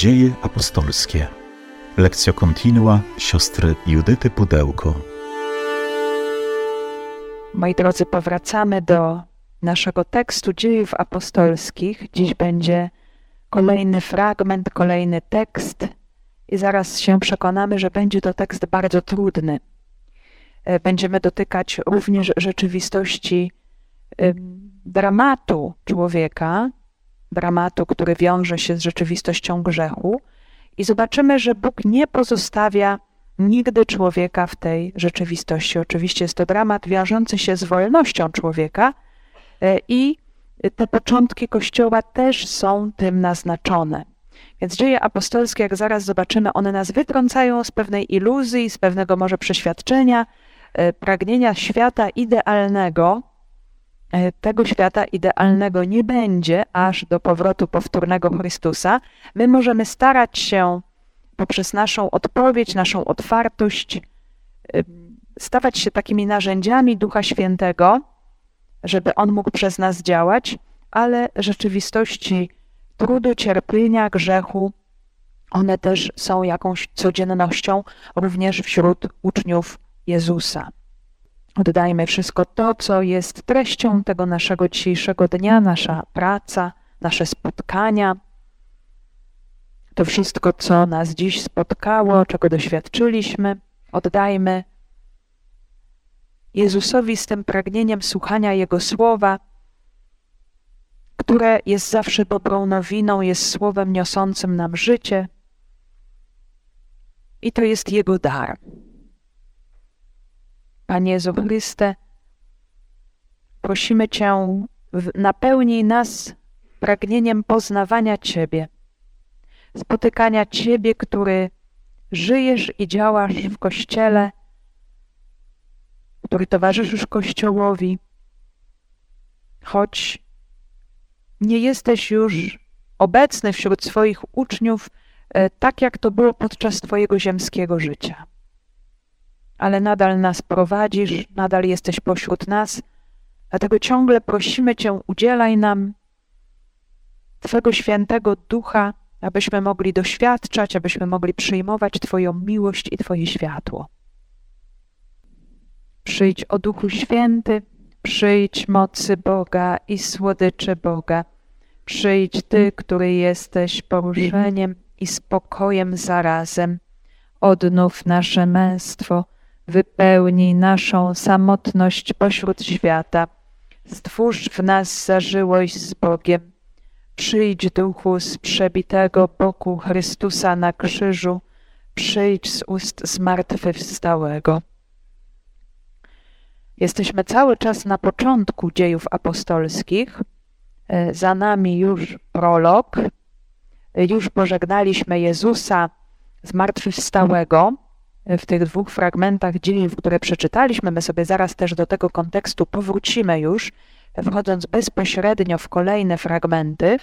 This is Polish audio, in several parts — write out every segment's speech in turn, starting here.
Dzieje apostolskie. Lekcja kontinua siostry Judyty Pudełko. Moi drodzy, powracamy do naszego tekstu dziejów apostolskich. Dziś będzie kolejny fragment, kolejny tekst, i zaraz się przekonamy, że będzie to tekst bardzo trudny. E, będziemy dotykać również rzeczywistości dramatu człowieka, dramatu, który wiąże się z rzeczywistością grzechu, i zobaczymy, że Bóg nie pozostawia nigdy człowieka w tej rzeczywistości. Oczywiście jest to dramat wiążący się z wolnością człowieka e, i te początki Kościoła też są tym naznaczone. Więc dzieje apostolskie, jak zaraz zobaczymy, one nas wytrącają z pewnej iluzji, z pewnego może przeświadczenia, e, pragnienia świata idealnego. E, tego świata idealnego nie będzie aż do powrotu powtórnego Chrystusa. My możemy starać się poprzez naszą odpowiedź, naszą otwartość, e, stawać się takimi narzędziami Ducha Świętego, żeby On mógł przez nas działać, ale rzeczywistości trudu, cierpienia, grzechu, one też są jakąś codziennością również wśród uczniów Jezusa. Oddajmy wszystko to, co jest treścią tego naszego dzisiejszego dnia, nasza praca, nasze spotkania, to wszystko, co nas dziś spotkało, czego doświadczyliśmy, oddajmy Jezusowi z tym pragnieniem słuchania Jego słowa, które jest zawsze dobrą nowiną, jest słowem niosącym nam życie. I to jest Jego dar. Panie Jezu Chryste, prosimy Cię, napełnij nas pragnieniem poznawania Ciebie, spotykania Ciebie, który żyjesz i działasz w Kościele, który towarzyszysz Kościołowi, choć nie jesteś już obecny wśród swoich uczniów, e, tak jak to było podczas Twojego ziemskiego życia. Ale nadal nas prowadzisz, nadal jesteś pośród nas, dlatego ciągle prosimy Cię, udzielaj nam Twego świętego ducha, abyśmy mogli doświadczać, abyśmy mogli przyjmować Twoją miłość i Twoje światło. Przyjdź o Duchu Święty, Przyjdź mocy Boga i słodycze Boga. Przyjdź Ty, który jesteś poruszeniem i spokojem zarazem. Odnów nasze męstwo, wypełnij naszą samotność pośród świata. Stwórz w nas zażyłość z Bogiem. Przyjdź duchu z przebitego boku Chrystusa na krzyżu. Przyjdź z ust zmartwychwstałego. Jesteśmy cały czas na początku dziejów apostolskich. E, za nami już prolog. Już pożegnaliśmy Jezusa zmartwychwstałego w tych dwóch fragmentach dziejów, które przeczytaliśmy. My sobie zaraz też do tego kontekstu powrócimy już, wchodząc bezpośrednio w kolejne fragmenty.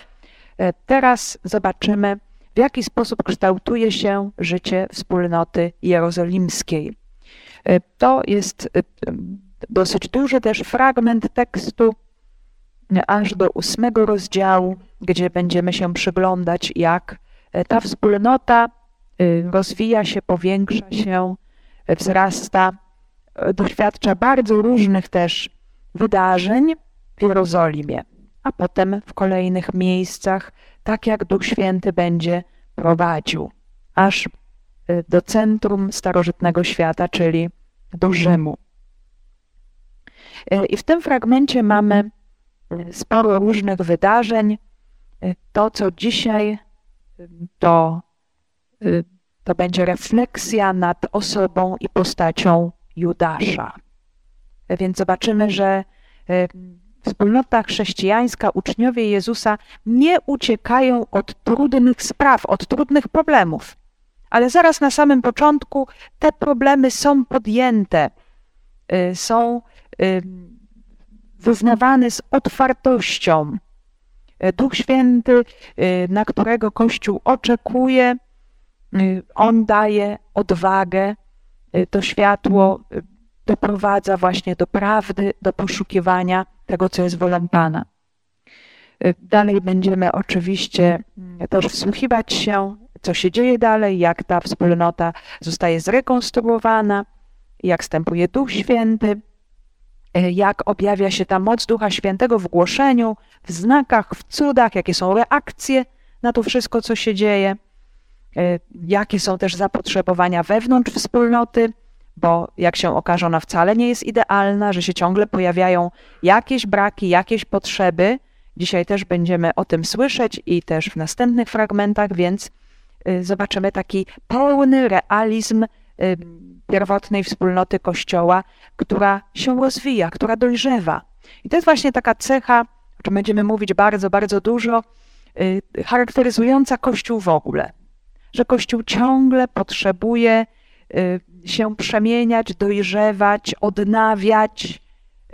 E, teraz zobaczymy, w jaki sposób kształtuje się życie wspólnoty jerozolimskiej. E, to jest dosyć duży też fragment tekstu, aż do ósmego rozdziału, gdzie będziemy się przyglądać, jak e, ta wspólnota rozwija się, powiększa się, wzrasta, e, doświadcza bardzo różnych też wydarzeń w Jerozolimie, a potem w kolejnych miejscach, tak jak Duch Święty będzie prowadził, aż e, do centrum starożytnego świata, czyli do Rzymu. I w tym fragmencie mamy sporo różnych wydarzeń. To, co dzisiaj, to, to będzie refleksja nad osobą i postacią Judasza. Więc zobaczymy, że wspólnota chrześcijańska, uczniowie Jezusa nie uciekają od trudnych spraw, od trudnych problemów. Ale zaraz na samym początku te problemy są podjęte, są wyznawany z otwartością. E, Duch Święty, y, na którego Kościół oczekuje, y, on daje odwagę, y, to światło doprowadza właśnie do prawdy, do poszukiwania tego, co jest wolą Pana. Dalej będziemy oczywiście mm, też wsłuchiwać się co się dzieje dalej, jak ta wspólnota zostaje zrekonstruowana, jak stępuje Duch Święty, jak objawia się ta moc Ducha Świętego w głoszeniu, w znakach, w cudach, jakie są reakcje na to wszystko, co się dzieje, jakie są też zapotrzebowania wewnątrz wspólnoty, bo jak się okaże, ona wcale nie jest idealna, że się ciągle pojawiają jakieś braki, jakieś potrzeby. Dzisiaj też będziemy o tym słyszeć i też w następnych fragmentach, więc y, zobaczymy taki pełny realizm y, pierwotnej wspólnoty Kościoła, która się rozwija, która dojrzewa. I to jest właśnie taka cecha, o czym będziemy mówić bardzo, bardzo dużo, y, charakteryzująca Kościół w ogóle. Że Kościół ciągle potrzebuje się przemieniać, dojrzewać, odnawiać.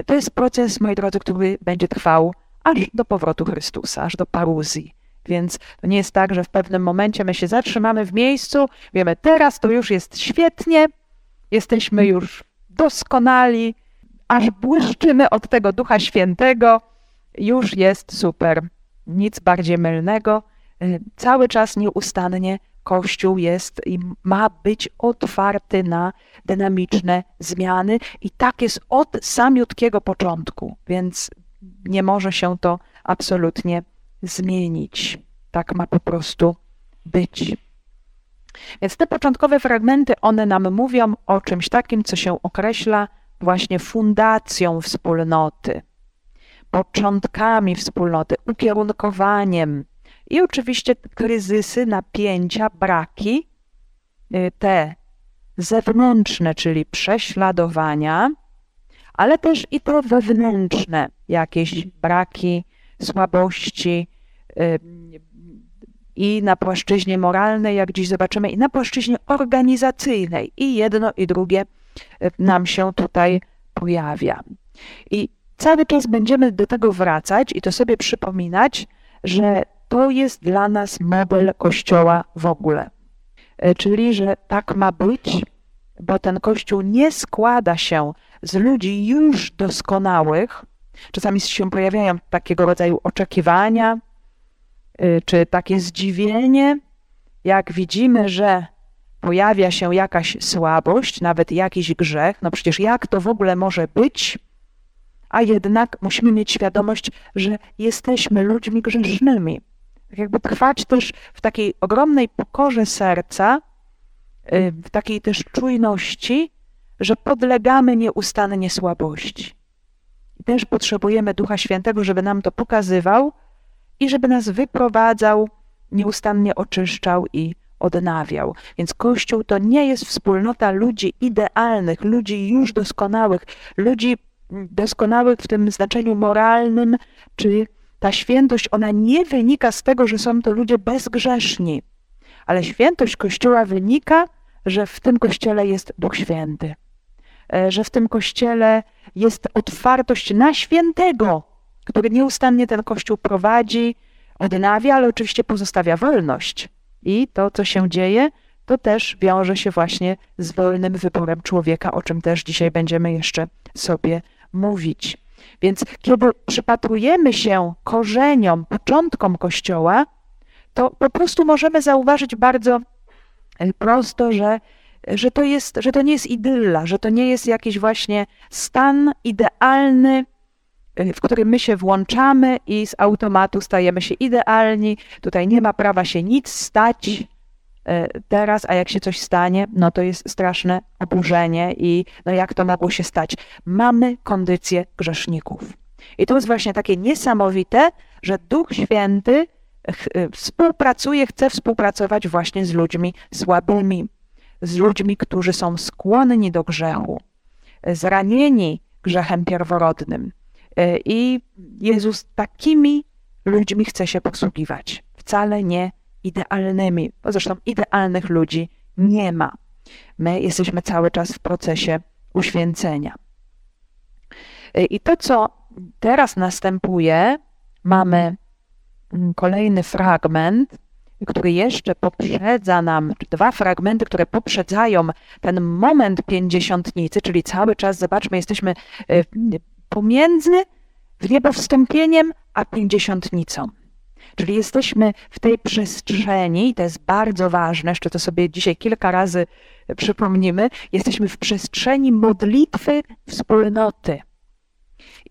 To jest proces, moi drodzy, który będzie trwał aż do powrotu Chrystusa, aż do paruzji. Więc to nie jest tak, że w pewnym momencie my się zatrzymamy w miejscu, wiemy, teraz to już jest świetnie, jesteśmy już doskonali, aż błyszczymy od tego Ducha Świętego, już jest super. Nic bardziej mylnego. Cały czas nieustannie Kościół jest i ma być otwarty na dynamiczne zmiany i tak jest od samiutkiego początku, więc nie może się to absolutnie zmienić. Tak ma po prostu być. Więc te początkowe fragmenty, one nam mówią o czymś takim, co się określa właśnie fundacją wspólnoty, początkami wspólnoty, ukierunkowaniem, i oczywiście kryzysy, napięcia, braki, y, te zewnętrzne, czyli prześladowania, ale też i te wewnętrzne, jakieś braki, słabości y, i na płaszczyźnie moralnej, jak dziś zobaczymy, i na płaszczyźnie organizacyjnej. I jedno i drugie y, nam się tutaj pojawia. I cały czas będziemy do tego wracać i to sobie przypominać, że to jest dla nas model Kościoła w ogóle. E, czyli, że tak ma być, bo ten Kościół nie składa się z ludzi już doskonałych. Czasami się pojawiają takiego rodzaju oczekiwania, e, czy takie zdziwienie, jak widzimy, że pojawia się jakaś słabość, nawet jakiś grzech. No przecież jak to w ogóle może być? A jednak musimy mieć świadomość, że jesteśmy ludźmi grzesznymi tak jakby trwać też w takiej ogromnej pokorze serca, y, w takiej też czujności, że podlegamy nieustannie słabości. I też potrzebujemy Ducha Świętego, żeby nam to pokazywał i żeby nas wyprowadzał, nieustannie oczyszczał i odnawiał. Więc Kościół to nie jest wspólnota ludzi idealnych, ludzi już doskonałych, ludzi doskonałych w tym znaczeniu moralnym czy ta świętość, ona nie wynika z tego, że są to ludzie bezgrzeszni, ale świętość Kościoła wynika, że w tym Kościele jest Duch Święty, e, że w tym Kościele jest otwartość na świętego, który nieustannie ten Kościół prowadzi, odnawia, ale oczywiście pozostawia wolność. I to, co się dzieje, to też wiąże się właśnie z wolnym wyborem człowieka, o czym też dzisiaj będziemy jeszcze sobie mówić. Więc kiedy przypatrujemy się korzeniom, początkom Kościoła, to po prostu możemy zauważyć bardzo e, prosto, że, że, to jest, że to nie jest idylla, że to nie jest jakiś właśnie stan idealny, e, w którym my się włączamy i z automatu stajemy się idealni. Tutaj nie ma prawa się nic stać, teraz, a jak się coś stanie, no to jest straszne oburzenie i no jak to mogło się stać? Mamy kondycję grzeszników. I to jest właśnie takie niesamowite, że Duch Święty e, współpracuje, chce współpracować właśnie z ludźmi słabymi, z ludźmi, którzy są skłonni do grzechu, zranieni grzechem pierworodnym. E, I Jezus takimi ludźmi chce się posługiwać. Wcale nie idealnymi, bo zresztą idealnych ludzi nie ma. My jesteśmy cały czas w procesie uświęcenia. I to, co teraz następuje, mamy mm, kolejny fragment, który jeszcze poprzedza nam, dwa fragmenty, które poprzedzają ten moment pięćdziesiątnicy, czyli cały czas, zobaczmy, jesteśmy e, pomiędzy w niebo wstąpieniem a pięćdziesiątnicą. Czyli jesteśmy w tej przestrzeni, i to jest bardzo ważne, jeszcze to sobie dzisiaj kilka razy przypomnimy, jesteśmy w przestrzeni modlitwy wspólnoty.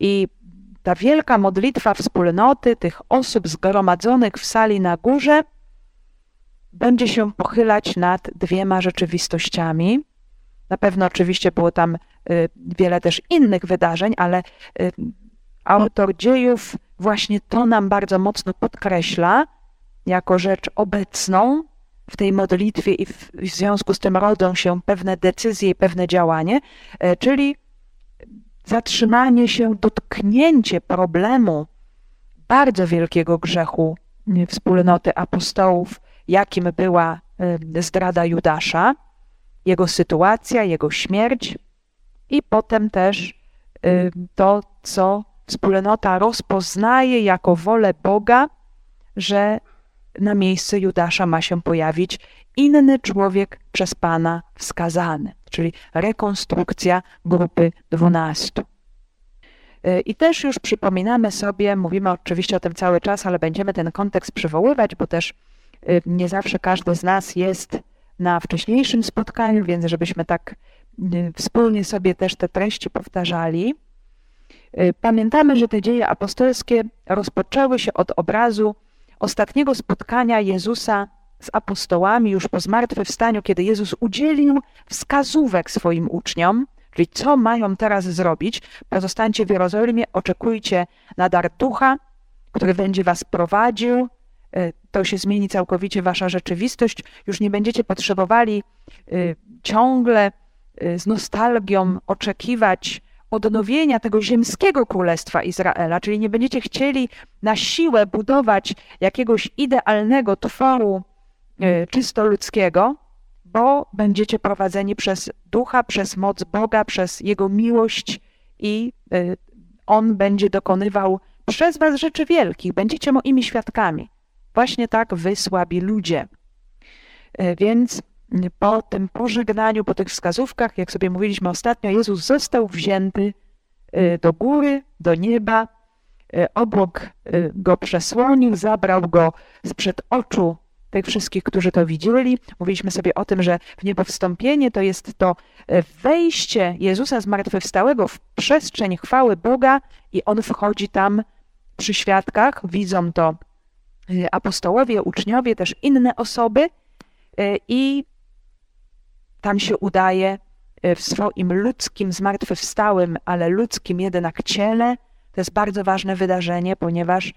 I ta wielka modlitwa wspólnoty, tych osób zgromadzonych w sali na górze, będzie się pochylać nad dwiema rzeczywistościami. Na pewno oczywiście było tam y, wiele też innych wydarzeń, ale y, autor dziejów właśnie to nam bardzo mocno podkreśla jako rzecz obecną w tej modlitwie i w, w związku z tym rodzą się pewne decyzje i pewne działanie, y, czyli zatrzymanie się, dotknięcie problemu bardzo wielkiego grzechu wspólnoty apostołów, jakim była zdrada Judasza, jego sytuacja, jego śmierć i potem też to, co wspólnota rozpoznaje jako wolę Boga, że na miejsce Judasza ma się pojawić inny człowiek przez Pana wskazany, czyli rekonstrukcja grupy dwunastu. Y, I też już przypominamy sobie, mówimy oczywiście o tym cały czas, ale będziemy ten kontekst przywoływać, bo też y, nie zawsze każdy z nas jest na wcześniejszym spotkaniu, więc żebyśmy tak y, wspólnie sobie też te treści powtarzali. Pamiętamy, że te dzieje apostolskie rozpoczęły się od obrazu ostatniego spotkania Jezusa z apostołami już po zmartwychwstaniu, kiedy Jezus udzielił wskazówek swoim uczniom, czyli co mają teraz zrobić. Pozostańcie w Jerozolimie, oczekujcie na dar ducha, który będzie was prowadził. E, to się zmieni całkowicie wasza rzeczywistość. Już nie będziecie potrzebowali e, ciągle z nostalgią oczekiwać odnowienia tego ziemskiego królestwa Izraela, czyli nie będziecie chcieli na siłę budować jakiegoś idealnego tworu E, czysto ludzkiego, bo będziecie prowadzeni przez ducha, przez moc Boga, przez Jego miłość i e, On będzie dokonywał przez was rzeczy wielkich. Będziecie moimi świadkami. Właśnie tak wy słabi ludzie. E, więc po tym pożegnaniu, po tych wskazówkach, jak sobie mówiliśmy ostatnio, Jezus został wzięty do góry, do nieba. Obłok go przesłonił, zabrał go sprzed oczu tych wszystkich, którzy to widzieli. Mówiliśmy sobie o tym, że w niebowstąpienie to jest to wejście Jezusa zmartwychwstałego w przestrzeń chwały Boga i On wchodzi tam przy świadkach, widzą to apostołowie, uczniowie, też inne osoby i tam się udaje w swoim ludzkim, zmartwychwstałym, ale ludzkim jednak ciele. To jest bardzo ważne wydarzenie, ponieważ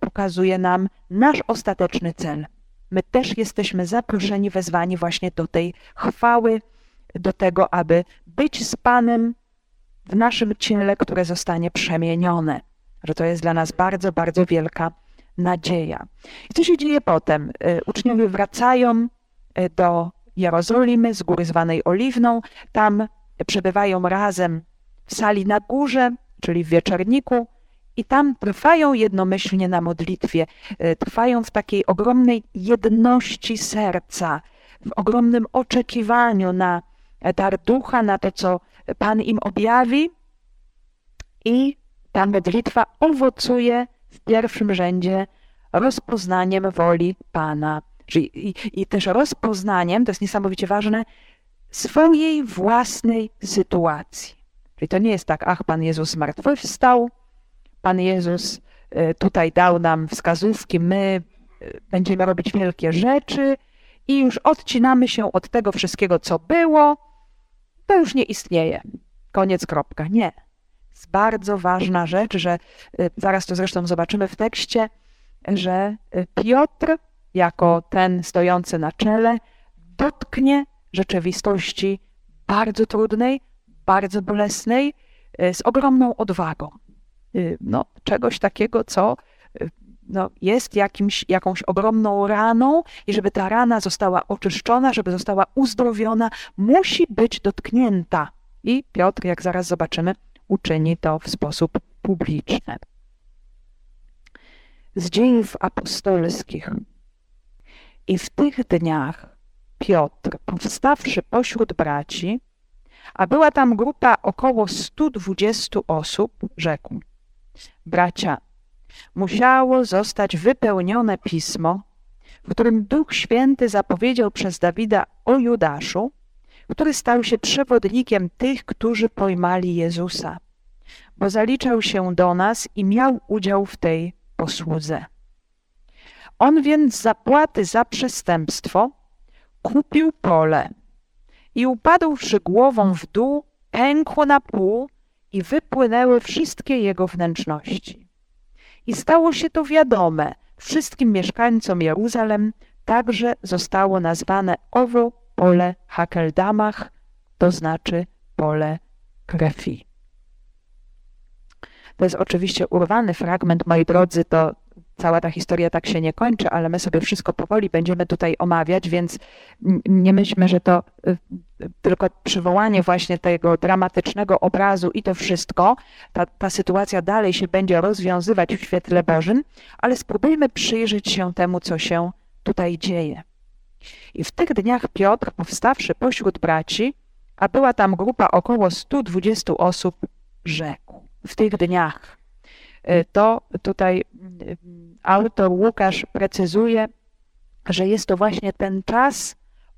pokazuje nam nasz ostateczny cel – my też jesteśmy zaproszeni, wezwani właśnie do tej chwały, do tego, aby być z Panem w naszym ciele, które zostanie przemienione. Że to jest dla nas bardzo, bardzo wielka nadzieja. I co się dzieje potem? Y, uczniowie wracają do Jerozolimy z góry zwanej Oliwną. Tam przebywają razem w sali na górze, czyli w wieczorniku i tam trwają jednomyślnie na modlitwie, e, trwają w takiej ogromnej jedności serca, w ogromnym oczekiwaniu na dar ducha, na to, co Pan im objawi. I ta modlitwa owocuje w pierwszym rzędzie rozpoznaniem woli Pana. I, I też rozpoznaniem, to jest niesamowicie ważne, swojej własnej sytuacji. Czyli to nie jest tak, ach, Pan Jezus zmartwychwstał, Pan Jezus e, tutaj dał nam wskazówki, my e, będziemy robić wielkie rzeczy i już odcinamy się od tego wszystkiego, co było, to już nie istnieje. Koniec, kropka. Nie. Jest bardzo ważna rzecz, że e, zaraz to zresztą zobaczymy w tekście, że Piotr, jako ten stojący na czele, dotknie rzeczywistości bardzo trudnej, bardzo bolesnej, z ogromną odwagą. Y, no, czegoś takiego, co y, no, jest jakimś, jakąś ogromną raną i żeby ta rana została oczyszczona, żeby została uzdrowiona, musi być dotknięta. I Piotr, jak zaraz zobaczymy, uczyni to w sposób publiczny. Z dziejów apostolskich. I w tych dniach Piotr, powstawszy pośród braci, a była tam grupa około 120 osób, rzekł: Bracia, musiało zostać wypełnione pismo, w którym Duch Święty zapowiedział przez Dawida o Judaszu, który stał się przewodnikiem tych, którzy pojmali Jezusa, bo zaliczał się do nas i miał udział w tej posłudze. On więc zapłaty za przestępstwo kupił pole i upadłszy głową w dół, pękło na pół i wypłynęły wszystkie jego wnętrzności. I stało się to wiadome wszystkim mieszkańcom Jeruzalem, także zostało nazwane owo pole Hakeldamach, to znaczy pole krwi. To jest oczywiście urwany fragment, moi drodzy, to cała ta historia tak się nie kończy, ale my sobie wszystko powoli będziemy tutaj omawiać, więc nie myślmy, że to y, tylko przywołanie właśnie tego dramatycznego obrazu i to wszystko, ta, ta sytuacja dalej się będzie rozwiązywać w świetle Bożym, ale spróbujmy przyjrzeć się temu, co się tutaj dzieje. I w tych dniach Piotr, powstawszy pośród braci, a była tam grupa około 120 osób, rzekł. W tych dniach. Y, to tutaj autor Łukasz precyzuje, że jest to właśnie ten czas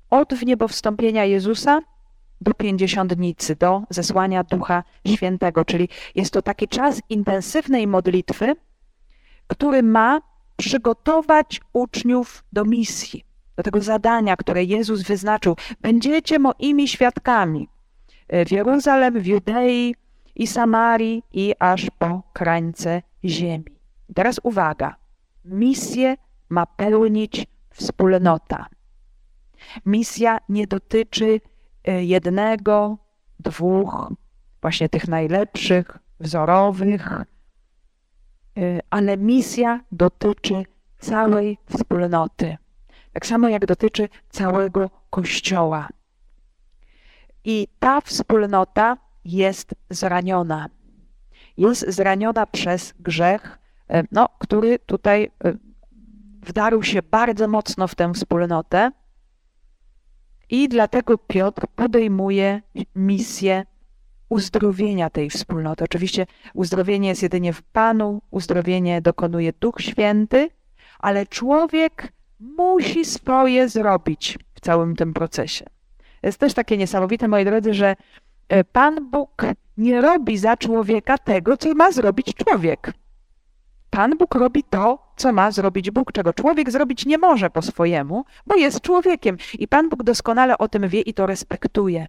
od wniebowstąpienia Jezusa do pięćdziesiątnicy, do zesłania Ducha Świętego, czyli jest to taki czas intensywnej modlitwy, który ma przygotować uczniów do misji, do tego zadania, które Jezus wyznaczył. Będziecie moimi świadkami w Jeruzalem, w Judei i Samarii i aż po krańce ziemi. teraz uwaga misję ma pełnić wspólnota. Misja nie dotyczy e, jednego, dwóch, właśnie tych najlepszych, wzorowych, e, ale misja dotyczy całej wspólnoty. Tak samo jak dotyczy całego Kościoła. I ta wspólnota jest zraniona. Jest zraniona przez grzech, E, no, który tutaj e, wdarł się bardzo mocno w tę wspólnotę. I dlatego Piotr podejmuje misję uzdrowienia tej wspólnoty. Oczywiście uzdrowienie jest jedynie w Panu, uzdrowienie dokonuje Duch Święty, ale człowiek musi swoje zrobić w całym tym procesie. Jest też takie niesamowite, moi drodzy, że Pan Bóg nie robi za człowieka tego, co ma zrobić człowiek. Pan Bóg robi to, co ma zrobić Bóg, czego człowiek zrobić nie może po swojemu, bo jest człowiekiem i Pan Bóg doskonale o tym wie i to respektuje.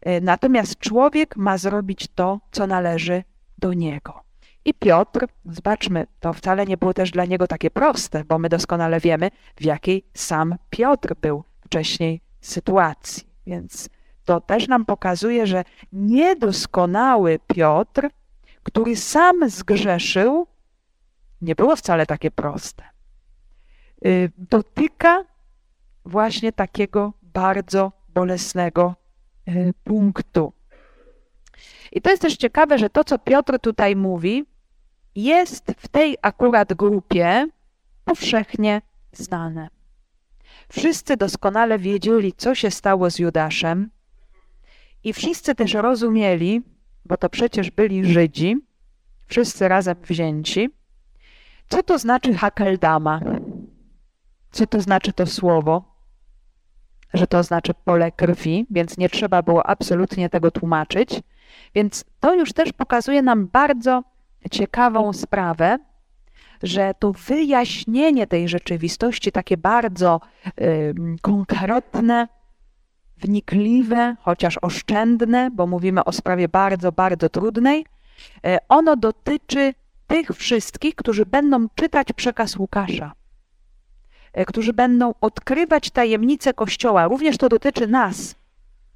E, natomiast człowiek ma zrobić to, co należy do niego. I Piotr, zobaczmy, to wcale nie było też dla niego takie proste, bo my doskonale wiemy, w jakiej sam Piotr był wcześniej sytuacji. Więc to też nam pokazuje, że niedoskonały Piotr, który sam zgrzeszył, nie było wcale takie proste. Y, dotyka właśnie takiego bardzo bolesnego y, punktu. I to jest też ciekawe, że to, co Piotr tutaj mówi, jest w tej akurat grupie powszechnie znane. Wszyscy doskonale wiedzieli, co się stało z Judaszem, i wszyscy też rozumieli, bo to przecież byli Żydzi, wszyscy razem wzięci, co to znaczy hakeldama? Co to znaczy to słowo? Że to znaczy pole krwi, więc nie trzeba było absolutnie tego tłumaczyć. Więc to już też pokazuje nam bardzo ciekawą sprawę, że to wyjaśnienie tej rzeczywistości, takie bardzo y, konkretne, wnikliwe, chociaż oszczędne, bo mówimy o sprawie bardzo, bardzo trudnej, y, ono dotyczy tych wszystkich, którzy będą czytać przekaz Łukasza, e, którzy będą odkrywać tajemnice Kościoła. Również to dotyczy nas.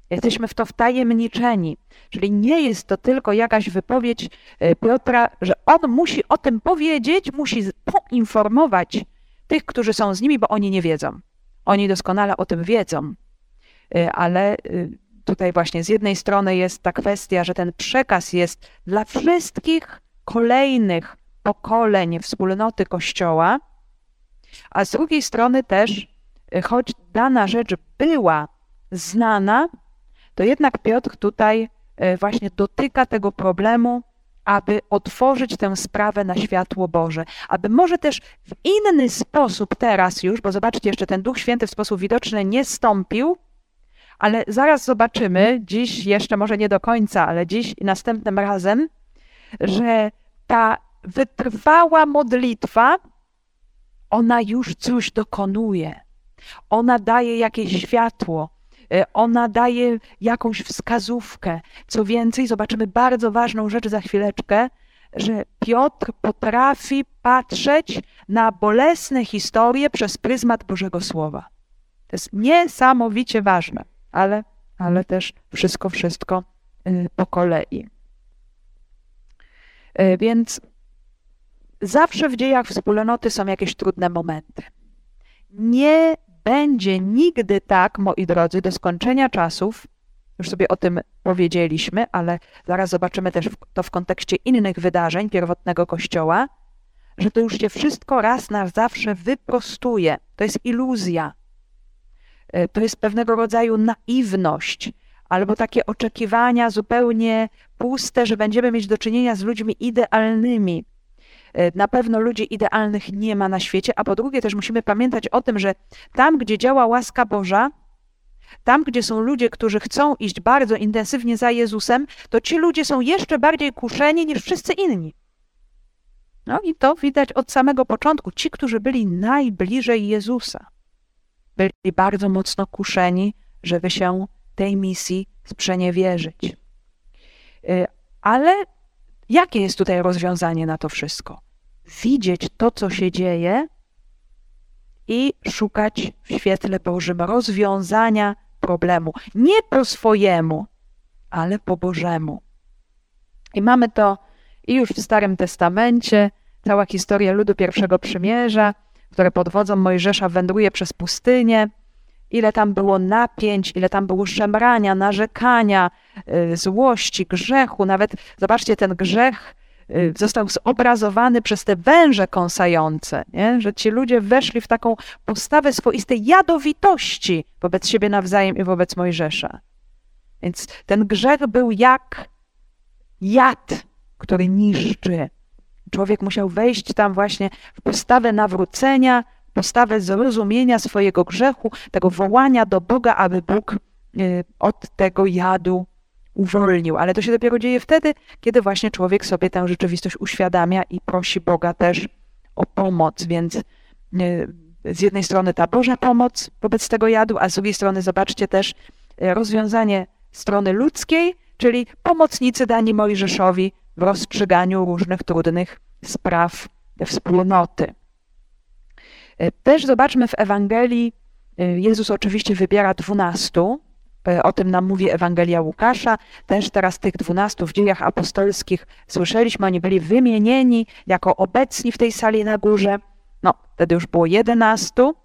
Jesteśmy w to wtajemniczeni. Czyli nie jest to tylko jakaś wypowiedź e, Piotra, że on musi o tym powiedzieć, musi poinformować tych, którzy są z nimi, bo oni nie wiedzą. Oni doskonale o tym wiedzą. E, ale tutaj właśnie z jednej strony jest ta kwestia, że ten przekaz jest dla wszystkich, kolejnych pokoleń wspólnoty Kościoła, a z drugiej strony też, y, choć dana rzecz była znana, to jednak Piotr tutaj y, właśnie dotyka tego problemu aby otworzyć tę sprawę na światło Boże, aby może też w inny sposób teraz już, bo zobaczcie, jeszcze ten Duch Święty w sposób widoczny nie stąpił, ale zaraz zobaczymy, dziś jeszcze może nie do końca, ale dziś i następnym razem, że ta wytrwała modlitwa, ona już coś dokonuje. Ona daje jakieś światło, e, ona daje jakąś wskazówkę. Co więcej, zobaczymy bardzo ważną rzecz za chwileczkę, że Piotr potrafi patrzeć na bolesne historie przez pryzmat Bożego Słowa. To jest niesamowicie ważne, ale, ale też wszystko, wszystko y, po kolei. E, więc zawsze w dziejach wspólnoty są jakieś trudne momenty. Nie będzie nigdy tak, moi drodzy, do skończenia czasów, już sobie o tym powiedzieliśmy, ale zaraz zobaczymy też to w kontekście innych wydarzeń pierwotnego Kościoła, że to już się wszystko raz na zawsze wyprostuje. To jest iluzja. E, to jest pewnego rodzaju naiwność, albo takie oczekiwania zupełnie puste, że będziemy mieć do czynienia z ludźmi idealnymi. E, na pewno ludzi idealnych nie ma na świecie, a po drugie też musimy pamiętać o tym, że tam, gdzie działa łaska Boża, tam, gdzie są ludzie, którzy chcą iść bardzo intensywnie za Jezusem, to ci ludzie są jeszcze bardziej kuszeni niż wszyscy inni. No i to widać od samego początku. Ci, którzy byli najbliżej Jezusa, byli bardzo mocno kuszeni, żeby się tej misji sprzeniewierzyć. Y, ale jakie jest tutaj rozwiązanie na to wszystko? Widzieć to, co się dzieje i szukać w świetle Bożym rozwiązania problemu. Nie po swojemu, ale po Bożemu. I mamy to i już w Starym Testamencie, cała historia ludu pierwszego przymierza, które pod wodzą Mojżesza wędruje przez pustynię ile tam było napięć, ile tam było szemrania, narzekania, y, złości, grzechu. Nawet zobaczcie, ten grzech y, został zobrazowany przez te węże kąsające, nie? że ci ludzie weszli w taką postawę swoistej jadowitości wobec siebie nawzajem i wobec Mojżesza. Więc ten grzech był jak jad, który niszczy. Człowiek musiał wejść tam właśnie w postawę nawrócenia, postawę zrozumienia swojego grzechu, tego wołania do Boga, aby Bóg y, od tego jadu uwolnił. Ale to się dopiero dzieje wtedy, kiedy właśnie człowiek sobie tę rzeczywistość uświadamia i prosi Boga też o pomoc. Więc y, z jednej strony ta Boża pomoc wobec tego jadu, a z drugiej strony zobaczcie też y, rozwiązanie strony ludzkiej, czyli pomocnicy dani Mojżeszowi w rozstrzyganiu różnych trudnych spraw wspólnoty. E, też zobaczmy w Ewangelii, e, Jezus oczywiście wybiera dwunastu, e, o tym nam mówi Ewangelia Łukasza. Też teraz tych dwunastu w dziejach apostolskich słyszeliśmy, oni byli wymienieni jako obecni w tej sali na górze. No, wtedy już było jedenastu,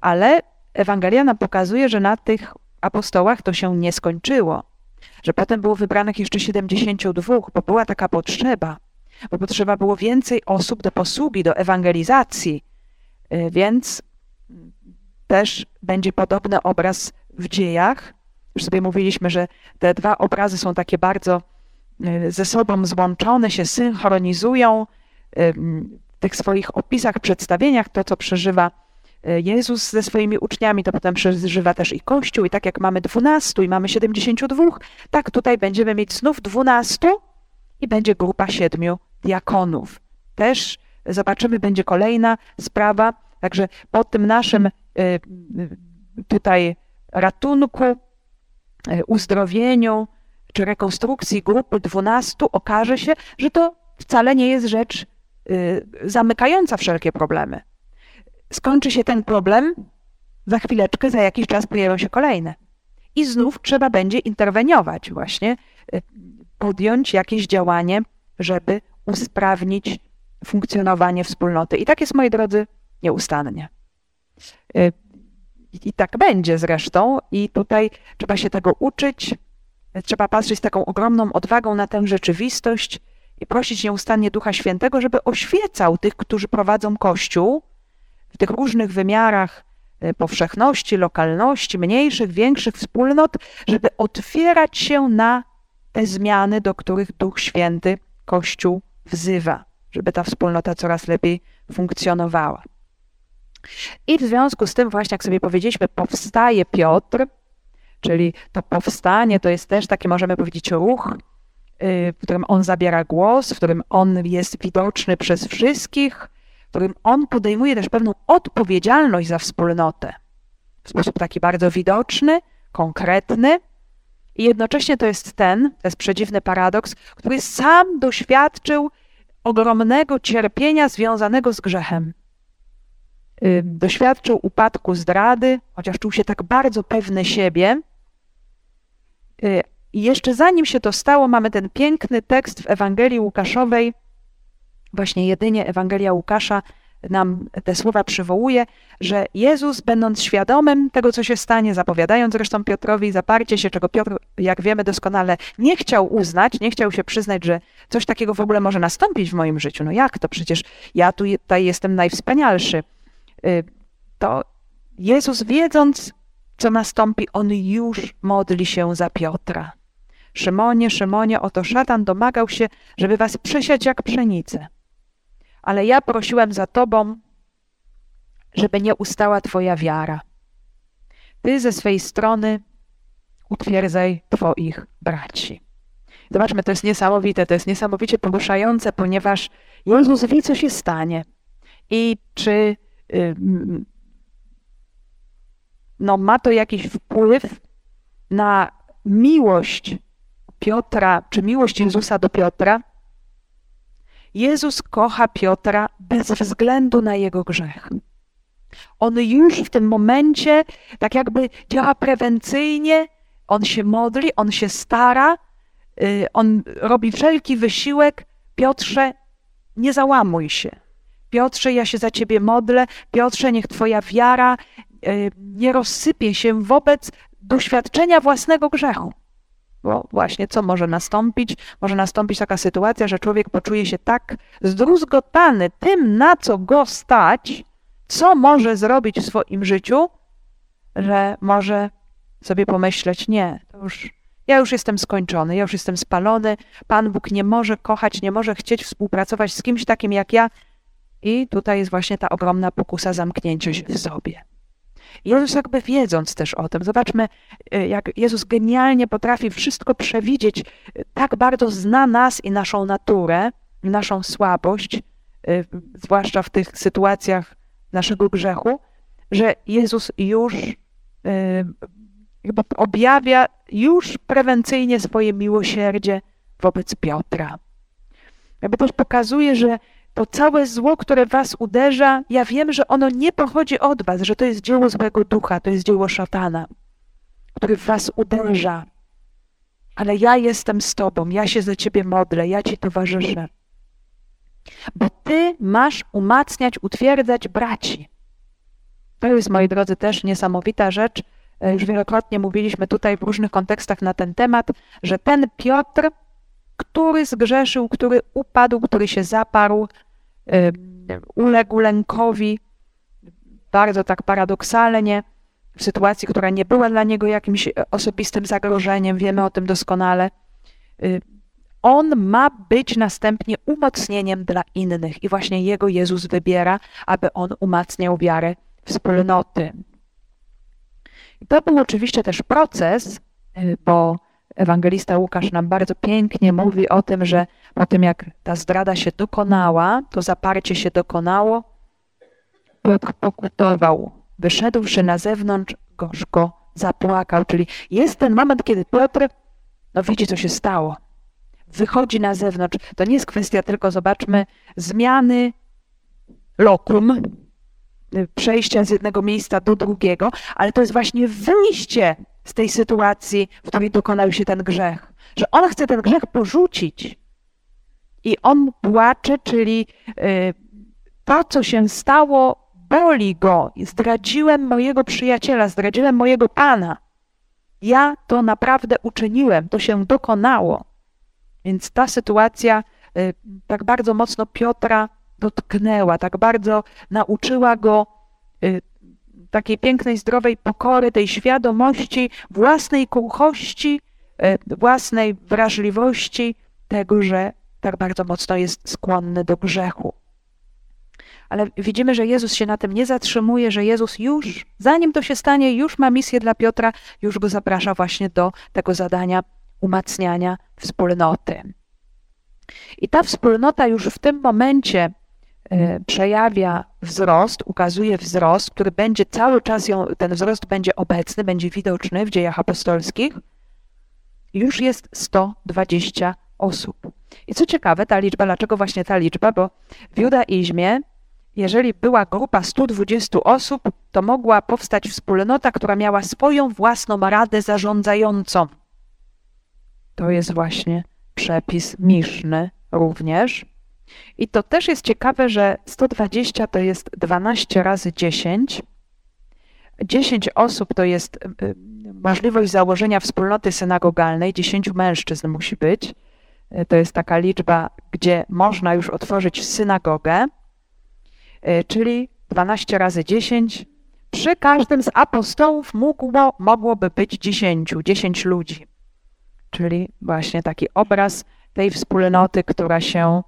ale Ewangelia nam pokazuje, że na tych apostołach to się nie skończyło. Że potem było wybranych jeszcze 72, bo była taka potrzeba, bo potrzeba było więcej osób do posługi, do ewangelizacji. Y, więc też będzie podobny obraz w dziejach. Już sobie mówiliśmy, że te dwa obrazy są takie bardzo y, ze sobą złączone, się synchronizują y, w tych swoich opisach, przedstawieniach, to co przeżywa Jezus ze swoimi uczniami, to potem przeżywa też i Kościół. I tak jak mamy dwunastu i mamy siedemdziesięciu dwóch, tak tutaj będziemy mieć znów dwunastu i będzie grupa siedmiu diakonów. Też zobaczymy, będzie kolejna sprawa. Także po tym naszym y, tutaj ratunku, uzdrowieniu czy rekonstrukcji grupy 12 okaże się, że to wcale nie jest rzecz zamykająca wszelkie problemy. Skończy się ten problem, za chwileczkę, za jakiś czas pojawią się kolejne. I znów trzeba będzie interweniować, właśnie podjąć jakieś działanie, żeby usprawnić funkcjonowanie wspólnoty. I tak jest, moi drodzy, nieustannie. Y, I tak będzie zresztą, i tutaj trzeba się tego uczyć, trzeba patrzeć z taką ogromną odwagą na tę rzeczywistość i prosić nieustannie Ducha Świętego, żeby oświecał tych, którzy prowadzą Kościół w tych różnych wymiarach y, powszechności, lokalności, mniejszych, większych wspólnot, żeby otwierać się na te zmiany, do których Duch Święty Kościół wzywa, żeby ta wspólnota coraz lepiej funkcjonowała. I w związku z tym, właśnie jak sobie powiedzieliśmy, powstaje Piotr, czyli to powstanie to jest też taki, możemy powiedzieć, ruch, y, w którym on zabiera głos, w którym on jest widoczny przez wszystkich, którym on podejmuje też pewną odpowiedzialność za wspólnotę w sposób taki bardzo widoczny, konkretny. I jednocześnie to jest ten, to jest przedziwny paradoks, który sam doświadczył ogromnego cierpienia związanego z grzechem. Doświadczył upadku zdrady, chociaż czuł się tak bardzo pewny siebie. Y, I jeszcze zanim się to stało, mamy ten piękny tekst w Ewangelii Łukaszowej, właśnie jedynie Ewangelia Łukasza, nam te słowa przywołuje, że Jezus, będąc świadomym tego, co się stanie, zapowiadając zresztą Piotrowi zaparcie się, czego Piotr, jak wiemy doskonale, nie chciał uznać, nie chciał się przyznać, że coś takiego w ogóle może nastąpić w moim życiu. No jak to? Przecież ja tu, tutaj jestem najwspanialszy. Y, to Jezus, wiedząc, co nastąpi, on już modli się za Piotra. Szymonie, Szymonie, oto szatan domagał się, żeby was przesiać jak pszenicę ale ja prosiłem za Tobą, żeby nie ustała Twoja wiara. Ty ze swej strony utwierdzaj Twoich braci. Zobaczmy, to jest niesamowite, to jest niesamowicie poruszające, ponieważ Jezus wie, co się stanie. I czy no, ma to jakiś wpływ na miłość Piotra, czy miłość Jezusa do Piotra, Jezus kocha Piotra bez względu na jego grzech. On już w tym momencie tak jakby działa prewencyjnie, on się modli, on się stara, y, on robi wszelki wysiłek. Piotrze, nie załamuj się. Piotrze, ja się za ciebie modlę. Piotrze, niech twoja wiara y, nie rozsypie się wobec doświadczenia własnego grzechu. Bo właśnie co może nastąpić? Może nastąpić taka sytuacja, że człowiek poczuje się tak zdruzgotany tym, na co go stać, co może zrobić w swoim życiu, że może sobie pomyśleć, nie, to już, ja już jestem skończony, ja już jestem spalony, Pan Bóg nie może kochać, nie może chcieć współpracować z kimś takim jak ja. I tutaj jest właśnie ta ogromna pokusa zamknięcia się w sobie. Jezus jakby wiedząc też o tym, zobaczmy, y, jak Jezus genialnie potrafi wszystko przewidzieć, y, tak bardzo zna nas i naszą naturę, naszą słabość, y, zwłaszcza w tych sytuacjach naszego grzechu, że Jezus już chyba objawia już prewencyjnie swoje miłosierdzie wobec Piotra. Jakby też pokazuje, że to całe zło, które was uderza, ja wiem, że ono nie pochodzi od was, że to jest dzieło złego ducha, to jest dzieło szatana, który was uderza. Ale ja jestem z tobą, ja się za ciebie modlę, ja ci towarzyszę. Bo ty masz umacniać, utwierdzać braci. To jest, moi drodzy, też niesamowita rzecz. E, już wielokrotnie mówiliśmy tutaj w różnych kontekstach na ten temat, że ten Piotr który zgrzeszył, który upadł, który się zaparł, uległ lękowi, bardzo tak paradoksalnie, w sytuacji, która nie była dla niego jakimś osobistym zagrożeniem, wiemy o tym doskonale. Y, on ma być następnie umocnieniem dla innych i właśnie jego Jezus wybiera, aby on umacniał wiarę wspólnoty. I to był oczywiście też proces, y, bo ewangelista Łukasz nam bardzo pięknie mówi o tym, że po tym jak ta zdrada się dokonała, to zaparcie się dokonało, Piotr pokutował. Wyszedłszy na zewnątrz, gorzko zapłakał. Czyli jest ten moment, kiedy Piotr, no widzi, co się stało. Wychodzi na zewnątrz. To nie jest kwestia tylko, zobaczmy, zmiany lokum, przejścia z jednego miejsca do drugiego, ale to jest właśnie wyjście z tej sytuacji, w której dokonał się ten grzech. Że on chce ten grzech porzucić. I on płacze, czyli y, to, co się stało, boli go. Zdradziłem mojego przyjaciela, zdradziłem mojego pana. Ja to naprawdę uczyniłem, to się dokonało. Więc ta sytuacja y, tak bardzo mocno Piotra dotknęła, tak bardzo nauczyła go y, takiej pięknej, zdrowej pokory, tej świadomości własnej kruchości, e, własnej wrażliwości, tego, że tak bardzo mocno jest skłonny do grzechu. Ale widzimy, że Jezus się na tym nie zatrzymuje, że Jezus już, zanim to się stanie, już ma misję dla Piotra, już go zaprasza właśnie do tego zadania umacniania wspólnoty. I ta wspólnota już w tym momencie przejawia wzrost, ukazuje wzrost, który będzie cały czas ją, ten wzrost będzie obecny, będzie widoczny w dziejach apostolskich. Już jest 120 osób. I co ciekawe, ta liczba, dlaczego właśnie ta liczba? Bo w judaizmie, jeżeli była grupa 120 osób, to mogła powstać wspólnota, która miała swoją własną radę zarządzającą. To jest właśnie przepis Miszny również. I to też jest ciekawe, że 120 to jest 12 razy 10. 10 osób to jest y, y, możliwość założenia wspólnoty synagogalnej, 10 mężczyzn musi być. Y, to jest taka liczba, gdzie można już otworzyć synagogę, czyli 12 razy 10. Przy każdym z apostołów mógło, mogłoby być 10, 10 ludzi. Czyli właśnie taki obraz tej wspólnoty, która się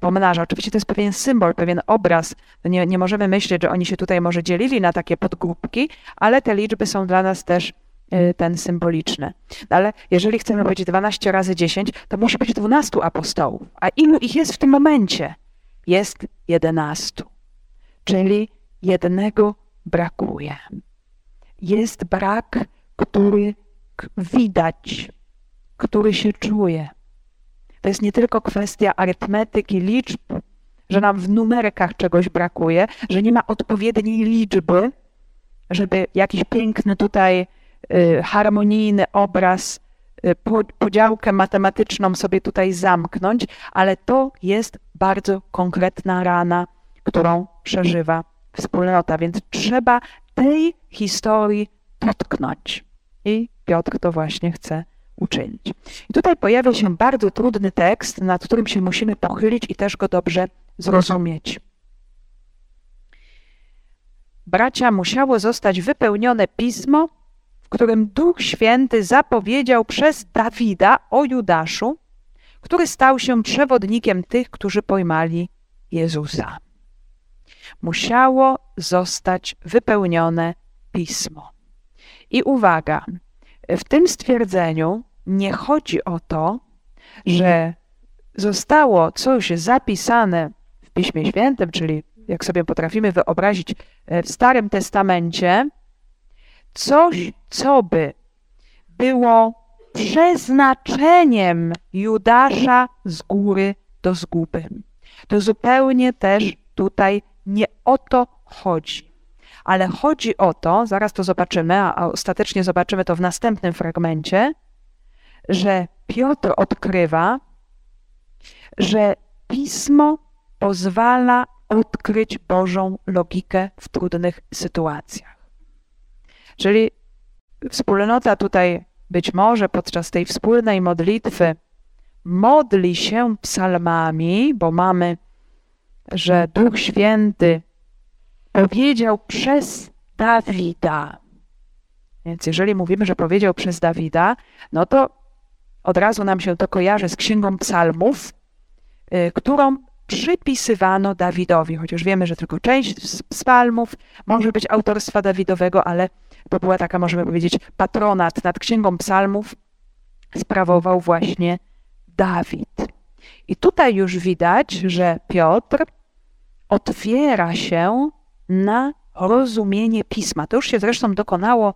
pomnaża. Oczywiście to jest pewien symbol, pewien obraz. Nie, nie możemy myśleć, że oni się tutaj może dzielili na takie podgrupki, ale te liczby są dla nas też y, ten symboliczne. Ale jeżeli chcemy powiedzieć 12 razy 10, to musi być 12 apostołów. A ilu ich jest w tym momencie? Jest 11. Czyli jednego brakuje. Jest brak, który widać, który się czuje. To jest nie tylko kwestia arytmetyki, liczb, że nam w numerkach czegoś brakuje, że nie ma odpowiedniej liczby, żeby jakiś piękny tutaj y, harmonijny obraz, y, podziałkę matematyczną sobie tutaj zamknąć, ale to jest bardzo konkretna rana, którą przeżywa wspólnota, więc trzeba tej historii dotknąć. I Piotr to właśnie chce uczynić. I tutaj pojawia się bardzo trudny tekst, nad którym się musimy pochylić i też go dobrze zrozumieć. Bracia, musiało zostać wypełnione pismo, w którym Duch Święty zapowiedział przez Dawida o Judaszu, który stał się przewodnikiem tych, którzy pojmali Jezusa. Musiało zostać wypełnione pismo. I uwaga, w tym stwierdzeniu nie chodzi o to, że zostało coś zapisane w Piśmie Świętym, czyli jak sobie potrafimy wyobrazić e, w Starym Testamencie, coś, co by było przeznaczeniem Judasza z góry do zguby. To zupełnie też tutaj nie o to chodzi. Ale chodzi o to, zaraz to zobaczymy, a ostatecznie zobaczymy to w następnym fragmencie, że Piotr odkrywa, że pismo pozwala odkryć Bożą logikę w trudnych sytuacjach. Czyli wspólnota tutaj być może podczas tej wspólnej modlitwy modli się psalmami, bo mamy, że Duch Święty powiedział przez Dawida. Więc jeżeli mówimy, że powiedział przez Dawida, no to od razu nam się to kojarzy z Księgą Psalmów, y, którą przypisywano Dawidowi, chociaż wiemy, że tylko część z psalmów może być autorstwa Dawidowego, ale to była taka, możemy powiedzieć, patronat nad Księgą Psalmów sprawował właśnie Dawid. I tutaj już widać, że Piotr otwiera się na rozumienie pisma. To już się zresztą dokonało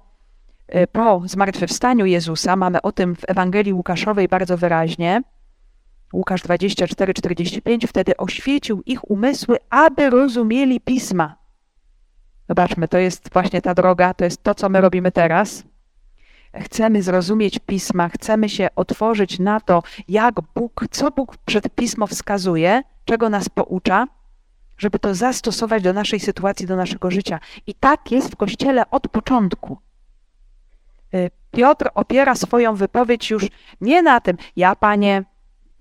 e, po zmartwychwstaniu Jezusa. Mamy o tym w Ewangelii Łukaszowej bardzo wyraźnie. Łukasz 24-45 wtedy oświecił ich umysły, aby rozumieli pisma. Zobaczmy, to jest właśnie ta droga, to jest to, co my robimy teraz. Chcemy zrozumieć pisma, chcemy się otworzyć na to, jak Bóg, co Bóg przed pismo wskazuje, czego nas poucza żeby to zastosować do naszej sytuacji, do naszego życia. I tak jest w Kościele od początku. Y, Piotr opiera swoją wypowiedź już nie na tym, ja panie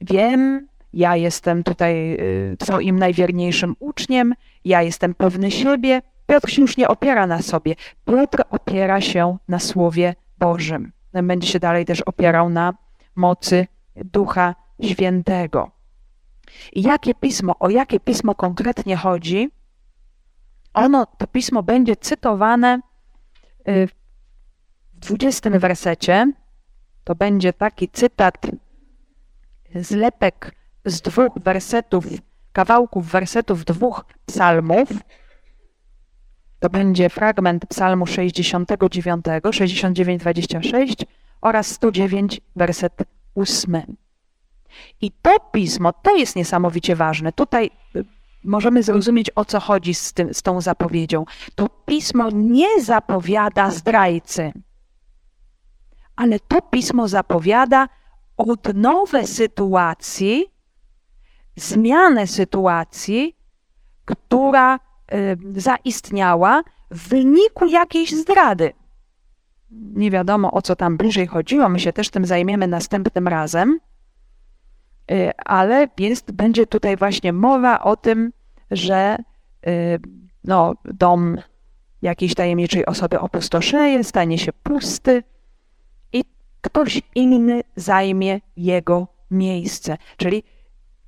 wiem, ja jestem tutaj y, Twoim najwierniejszym uczniem, ja jestem pewny siebie. Piotr się już nie opiera na sobie. Piotr opiera się na Słowie Bożym. Będzie się dalej też opierał na mocy Ducha Świętego. I jakie pismo, o jakie pismo konkretnie chodzi? Ono, to pismo będzie cytowane y, w 20 wersecie. To będzie taki cytat, zlepek z dwóch wersetów, kawałków wersetów dwóch psalmów. To będzie fragment psalmu 69, 69-26 oraz 109, werset 8. I to pismo, to jest niesamowicie ważne. Tutaj y, możemy zrozumieć, o co chodzi z, tym, z tą zapowiedzią. To pismo nie zapowiada zdrajcy, ale to pismo zapowiada odnowę sytuacji, zmianę sytuacji, która y, zaistniała w wyniku jakiejś zdrady. Nie wiadomo o co tam bliżej chodziło, my się też tym zajmiemy następnym razem, ale jest, będzie tutaj właśnie mowa o tym, że y, no, dom jakiejś tajemniczej osoby opustoszeje, stanie się pusty i ktoś inny zajmie jego miejsce. Czyli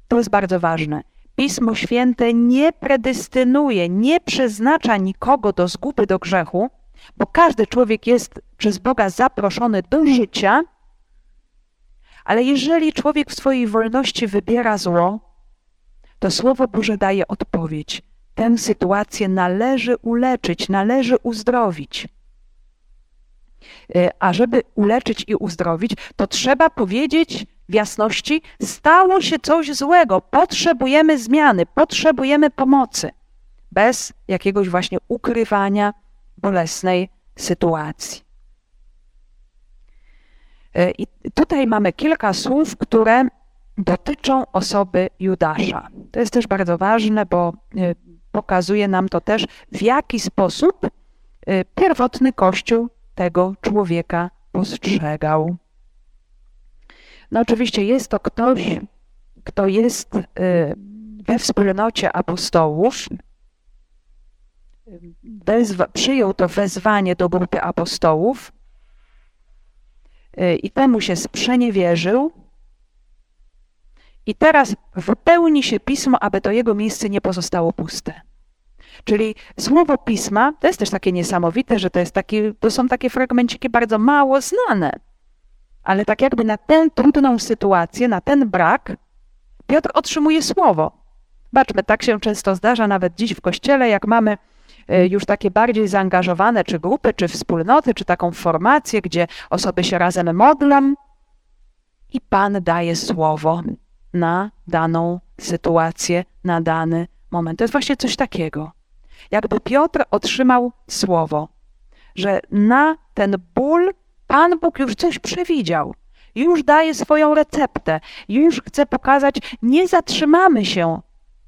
to jest bardzo ważne. Pismo Święte nie predestynuje, nie przeznacza nikogo do zguby, do grzechu, bo każdy człowiek jest przez Boga zaproszony do życia, ale jeżeli człowiek w swojej wolności wybiera zło, to Słowo Boże daje odpowiedź. Tę sytuację należy uleczyć, należy uzdrowić. E, a żeby uleczyć i uzdrowić, to trzeba powiedzieć w jasności: stało się coś złego, potrzebujemy zmiany, potrzebujemy pomocy, bez jakiegoś właśnie ukrywania bolesnej sytuacji. E, I tutaj mamy kilka słów, które dotyczą osoby Judasza. To jest też bardzo ważne, bo e, pokazuje nam to też, w jaki sposób e, pierwotny Kościół tego człowieka postrzegał. No oczywiście jest to ktoś, kto jest we wspólnocie apostołów, przyjął to wezwanie do grupy apostołów y, i temu się sprzeniewierzył. I teraz wypełni się pismo, aby to jego miejsce nie pozostało puste. Czyli słowo pisma to jest też takie niesamowite, że to, jest taki, to są takie fragmenciki bardzo mało znane. Ale tak jakby na tę trudną sytuację, na ten brak, Piotr otrzymuje słowo. Baczmy, tak się często zdarza nawet dziś w kościele, jak mamy już takie bardziej zaangażowane, czy grupy, czy wspólnoty, czy taką formację, gdzie osoby się razem modlą i Pan daje słowo na daną sytuację, na dany moment. To jest właśnie coś takiego. Jakby Piotr otrzymał słowo, że na ten ból Pan Bóg już coś przewidział. Już daje swoją receptę, już chce pokazać, nie zatrzymamy się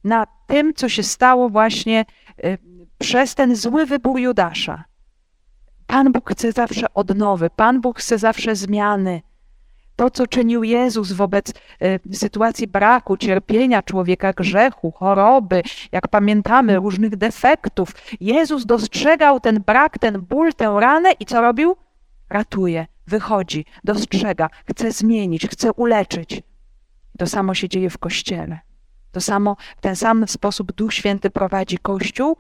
na tym, co się stało właśnie y, przez ten zły wybór Judasza. Pan Bóg chce zawsze odnowy, Pan Bóg chce zawsze zmiany. To, co czynił Jezus wobec y, sytuacji braku, cierpienia człowieka, grzechu, choroby, jak pamiętamy, różnych defektów. Jezus dostrzegał ten brak, ten ból, tę ranę i co robił? Ratuje, wychodzi, dostrzega, chce zmienić, chce uleczyć. To samo się dzieje w Kościele. To samo, w ten sam sposób Duch Święty prowadzi Kościół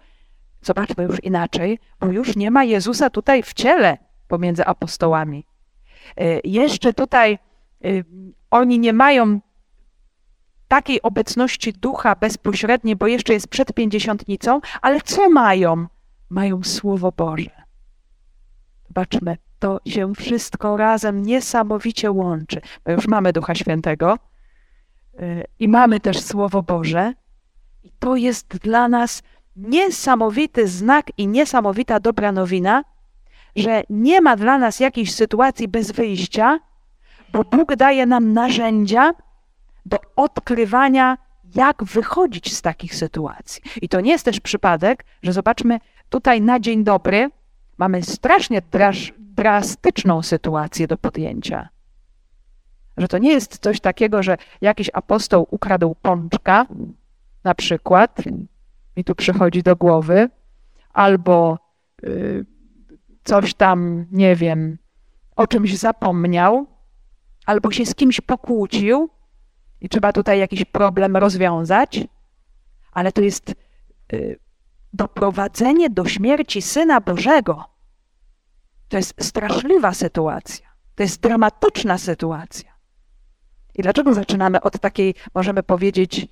Zobaczmy już inaczej, bo już nie ma Jezusa tutaj w ciele pomiędzy apostołami. E, jeszcze tutaj e, oni nie mają takiej obecności ducha bezpośredniej, bo jeszcze jest przed pięćdziesiątnicą, ale co mają? Mają Słowo Boże. Zobaczmy, to się wszystko razem niesamowicie łączy. Bo już mamy Ducha Świętego e, i mamy też Słowo Boże. I to jest dla nas niesamowity znak i niesamowita dobra nowina, że nie ma dla nas jakiejś sytuacji bez wyjścia, bo Bóg daje nam narzędzia do odkrywania, jak wychodzić z takich sytuacji. I to nie jest też przypadek, że zobaczmy, tutaj na dzień dobry mamy strasznie drastyczną sytuację do podjęcia. Że to nie jest coś takiego, że jakiś apostoł ukradł pączka, na przykład, mi tu przychodzi do głowy, albo y, coś tam, nie wiem, o czymś zapomniał, albo się z kimś pokłócił i trzeba tutaj jakiś problem rozwiązać, ale to jest y, doprowadzenie do śmierci Syna Bożego. To jest straszliwa sytuacja. To jest dramatyczna sytuacja. I dlaczego zaczynamy od takiej, możemy powiedzieć,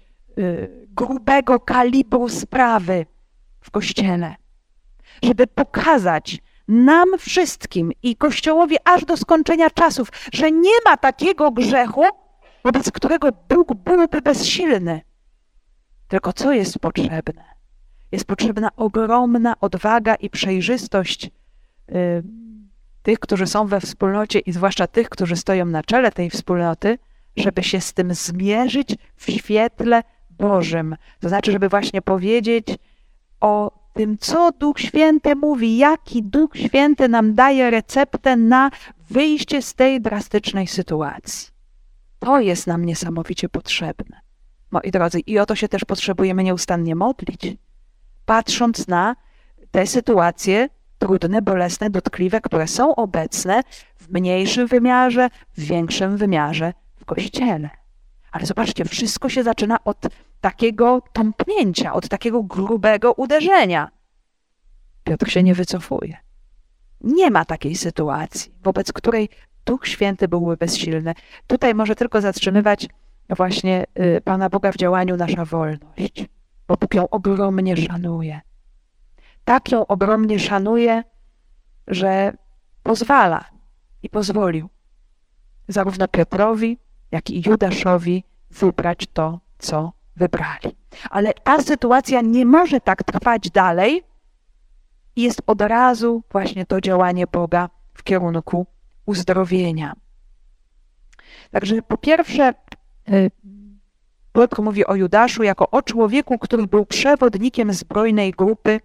grubego kalibru sprawy w Kościele? Żeby pokazać nam wszystkim i Kościołowi aż do skończenia czasów, że nie ma takiego grzechu, wobec którego Bóg byłby bezsilny. Tylko co jest potrzebne? Jest potrzebna ogromna odwaga i przejrzystość y, tych, którzy są we wspólnocie i zwłaszcza tych, którzy stoją na czele tej wspólnoty, żeby się z tym zmierzyć w świetle Bożym. To znaczy, żeby właśnie powiedzieć o tym, co Duch Święty mówi, jaki Duch Święty nam daje receptę na wyjście z tej drastycznej sytuacji. To jest nam niesamowicie potrzebne. Moi drodzy, i o to się też potrzebujemy nieustannie modlić, patrząc na te sytuacje trudne, bolesne, dotkliwe, które są obecne w mniejszym wymiarze, w większym wymiarze w kościele. Ale zobaczcie, wszystko się zaczyna od takiego tąpnięcia, od takiego grubego uderzenia. Piotr się nie wycofuje. Nie ma takiej sytuacji, wobec której Duch Święty byłby bezsilny. Tutaj może tylko zatrzymywać właśnie y, Pana Boga w działaniu nasza wolność, bo Bóg ją ogromnie szanuje. Tak ją ogromnie szanuje, że pozwala i pozwolił zarówno Piotrowi, jak i Judaszowi wybrać to, co wybrali. Ale ta sytuacja nie może tak trwać dalej jest od razu właśnie to działanie Boga w kierunku uzdrowienia. Także po pierwsze, y, Piotr mówi o Judaszu jako o człowieku, który był przewodnikiem zbrojnej grupy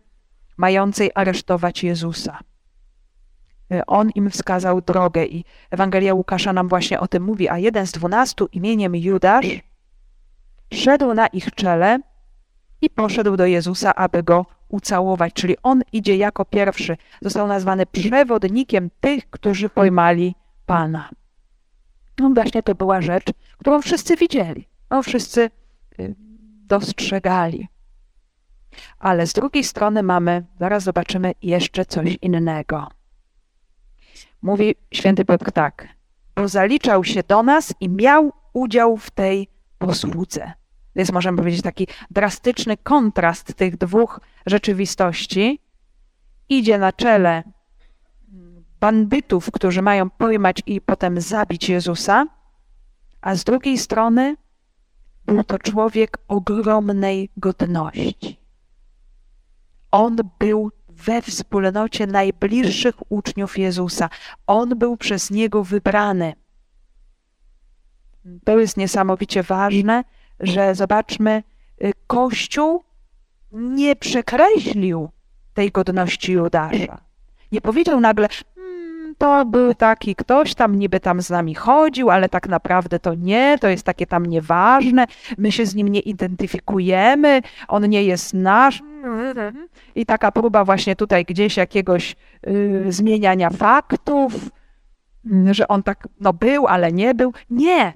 mającej aresztować Jezusa. Y, on im wskazał drogę i Ewangelia Łukasza nam właśnie o tym mówi, a jeden z dwunastu imieniem Judasz szedł na ich czele i poszedł do Jezusa, aby go ucałować, czyli on idzie jako pierwszy. Został nazwany przewodnikiem tych, którzy pojmali Pana. No właśnie to była rzecz, którą wszyscy widzieli, no wszyscy y, dostrzegali. Ale z drugiej strony mamy, zaraz zobaczymy jeszcze coś innego. Mówi święty Piotr tak, bo zaliczał się do nas i miał udział w tej posłudze. Jest, możemy powiedzieć, taki drastyczny kontrast tych dwóch rzeczywistości. Idzie na czele bandytów, którzy mają pojmać i potem zabić Jezusa, a z drugiej strony był to człowiek ogromnej godności. On był we wspólnocie najbliższych uczniów Jezusa. On był przez niego wybrany. To jest niesamowicie ważne, że zobaczmy, y, Kościół nie przekreślił tej godności Judasza. Nie powiedział nagle, to był taki ktoś tam, niby tam z nami chodził, ale tak naprawdę to nie, to jest takie tam nieważne, my się z nim nie identyfikujemy, on nie jest nasz. I taka próba właśnie tutaj gdzieś jakiegoś y, zmieniania faktów, że on tak no był, ale nie był. Nie,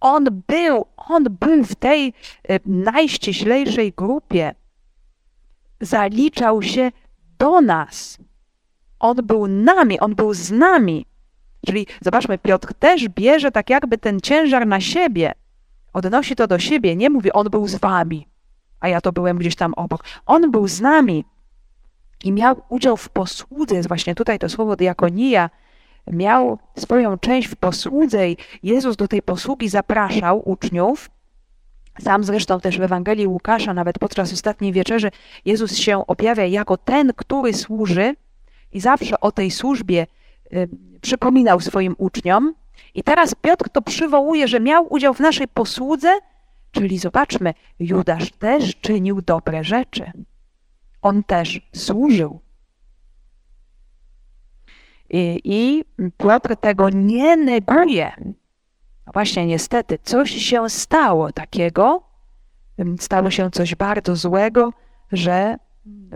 on był, on był w tej e, najściślejszej grupie. Zaliczał się do nas. On był nami, on był z nami. Czyli zobaczmy, Piotr też bierze tak jakby ten ciężar na siebie. Odnosi to do siebie, nie mówi, on był z wami, a ja to byłem gdzieś tam obok. On był z nami i miał udział w posłudze. Jest właśnie tutaj to słowo diakonia, miał swoją część w posłudze i Jezus do tej posługi zapraszał uczniów. Sam zresztą też w Ewangelii Łukasza, nawet podczas ostatniej wieczerzy, Jezus się objawia jako ten, który służy i zawsze o tej służbie y, przypominał swoim uczniom. I teraz Piotr to przywołuje, że miał udział w naszej posłudze, czyli zobaczmy, Judasz też czynił dobre rzeczy. On też służył. I, i Piotr tego nie neguje. No właśnie, niestety, coś się stało takiego, stało się coś bardzo złego, że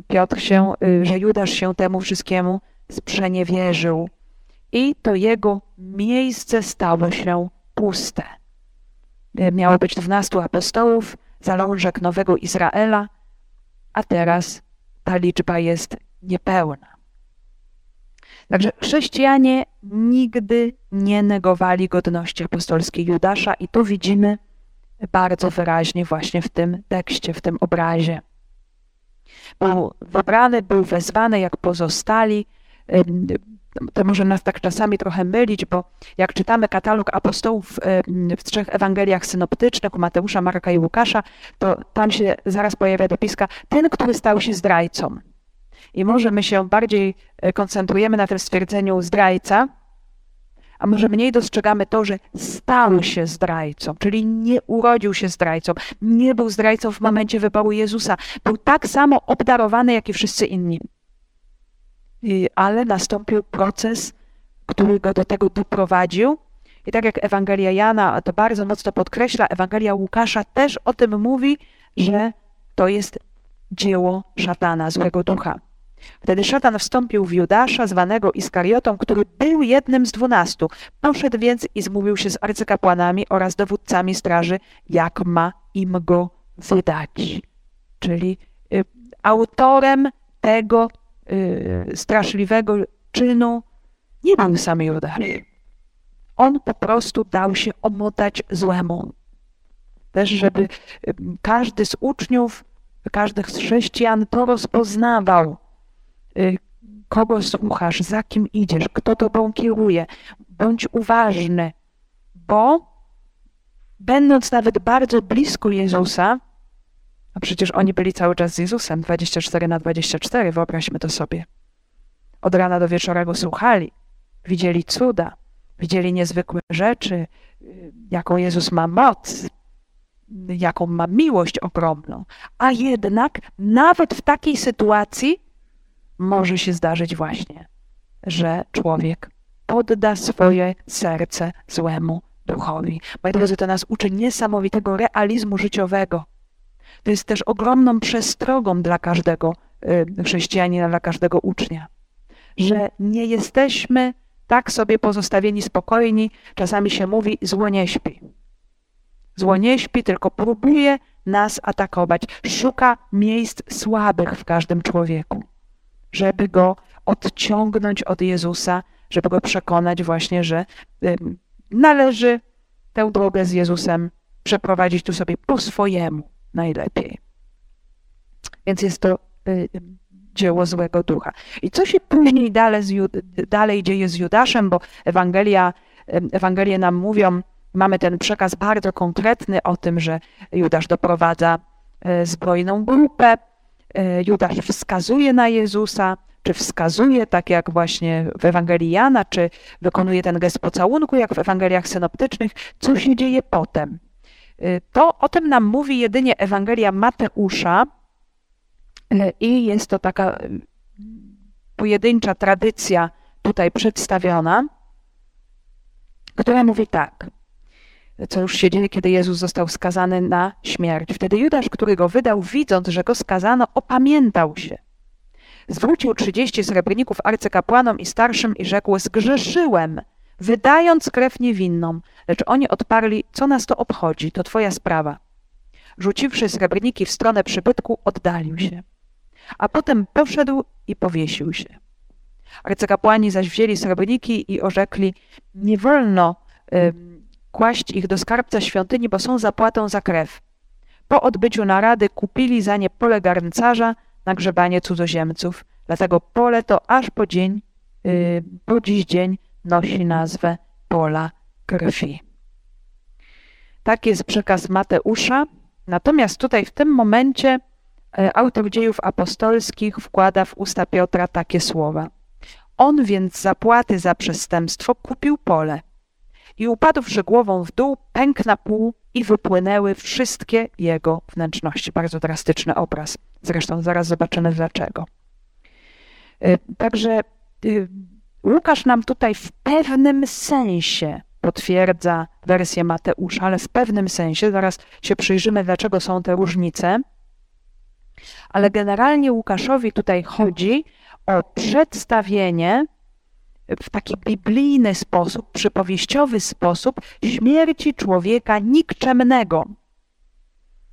Piotr się, y, że Judasz się temu wszystkiemu sprzeniewierzył i to jego miejsce stało się puste. y, miało być dwunastu apostołów, zalążek nowego Izraela, a teraz ta liczba jest niepełna. Także chrześcijanie nigdy nie negowali godności apostolskiej Judasza i to widzimy bardzo wyraźnie właśnie w tym tekście, w tym obrazie. Był wybrany, był wezwany jak pozostali. To może nas tak czasami trochę mylić, bo jak czytamy katalog apostołów w trzech Ewangeliach synoptycznych, u Mateusza, Marka i Łukasza, to tam się zaraz pojawia dopiska ten, który stał się zdrajcą. I może my się bardziej e, koncentrujemy na tym stwierdzeniu zdrajca, a może mniej dostrzegamy to, że stał się zdrajcą, czyli nie urodził się zdrajcą, nie był zdrajcą w momencie wyboru Jezusa. Był tak samo obdarowany, jak i wszyscy inni. Ale nastąpił proces, który go do tego doprowadził. I tak jak Ewangelia Jana to bardzo mocno podkreśla, Ewangelia Łukasza też o tym mówi, że to jest dzieło szatana, złego ducha. Wtedy szatan wstąpił w Judasza, zwanego Iskariotą, który był jednym z dwunastu. Poszedł więc i zmówił się z arcykapłanami oraz dowódcami straży, jak ma im go wydać. Czyli y, autorem tego y, straszliwego czynu nie był sam Judasz. On po prostu dał się omotać złemu. Też, żeby y, każdy z uczniów, każdy z chrześcijan to rozpoznawał kogo słuchasz, za kim idziesz, kto tobą kieruje. Bądź uważny, bo będąc nawet bardzo blisko Jezusa, a przecież oni byli cały czas z Jezusem, 24 na 24, wyobraźmy to sobie. Od rana do wieczora go słuchali, widzieli cuda, widzieli niezwykłe rzeczy, y, jaką Jezus ma moc, jaką ma miłość ogromną. A jednak nawet w takiej sytuacji może się zdarzyć właśnie, że człowiek podda swoje serce złemu duchowi. Moi drodzy, to nas uczy niesamowitego realizmu życiowego. To jest też ogromną przestrogą dla każdego y, chrześcijanina, dla każdego ucznia, że nie jesteśmy tak sobie pozostawieni spokojni. Czasami się mówi, zło nie śpi. Zło nie śpi, tylko próbuje nas atakować. Szuka miejsc słabych w każdym człowieku żeby go odciągnąć od Jezusa, żeby go przekonać właśnie, że należy tę drogę z Jezusem przeprowadzić tu sobie po swojemu najlepiej. Więc jest to y, dzieło złego ducha. I co się później dalej, dalej dzieje z Judaszem, bo Ewangelia, Ewangelie nam mówią, mamy ten przekaz bardzo konkretny o tym, że Judasz doprowadza e, zbrojną grupę, Judasz wskazuje na Jezusa, czy wskazuje, tak jak właśnie w Ewangelii Jana, czy wykonuje ten gest pocałunku, jak w Ewangeliach synoptycznych, co się dzieje potem. E, to o tym nam mówi jedynie Ewangelia Mateusza e, i jest to taka pojedyncza tradycja tutaj przedstawiona, która mówi tak – co już się dzieje, kiedy Jezus został skazany na śmierć. Wtedy Judasz, który go wydał, widząc, że go skazano, opamiętał się. Zwrócił trzydzieści srebrników arcykapłanom i starszym i rzekł, zgrzeszyłem, wydając krew niewinną. Lecz oni odparli, co nas to obchodzi, to twoja sprawa. Rzuciwszy srebrniki w stronę przybytku, oddalił się. A potem poszedł i powiesił się. Arcykapłani zaś wzięli srebrniki i orzekli, nie wolno kłaść ich do skarbca świątyni, bo są zapłatą za krew. Po odbyciu narady kupili za nie pole garncarza na grzebanie cudzoziemców. Dlatego pole to aż po dzień, yy, po dziś dzień nosi nazwę pola krwi. Tak jest przekaz Mateusza. Natomiast tutaj w tym momencie yy, autor dziejów apostolskich wkłada w usta Piotra takie słowa. On więc zapłaty za przestępstwo kupił pole – i upadłszy głową w dół, pękł na pół i wypłynęły wszystkie jego wnętrzności. Bardzo drastyczny obraz. Zresztą zaraz zobaczymy dlaczego. Y, także y, Łukasz nam tutaj w pewnym sensie potwierdza wersję Mateusza, ale w pewnym sensie, zaraz się przyjrzymy, dlaczego są te różnice. Ale generalnie Łukaszowi tutaj chodzi o przedstawienie w taki biblijny sposób, przypowieściowy sposób śmierci człowieka nikczemnego.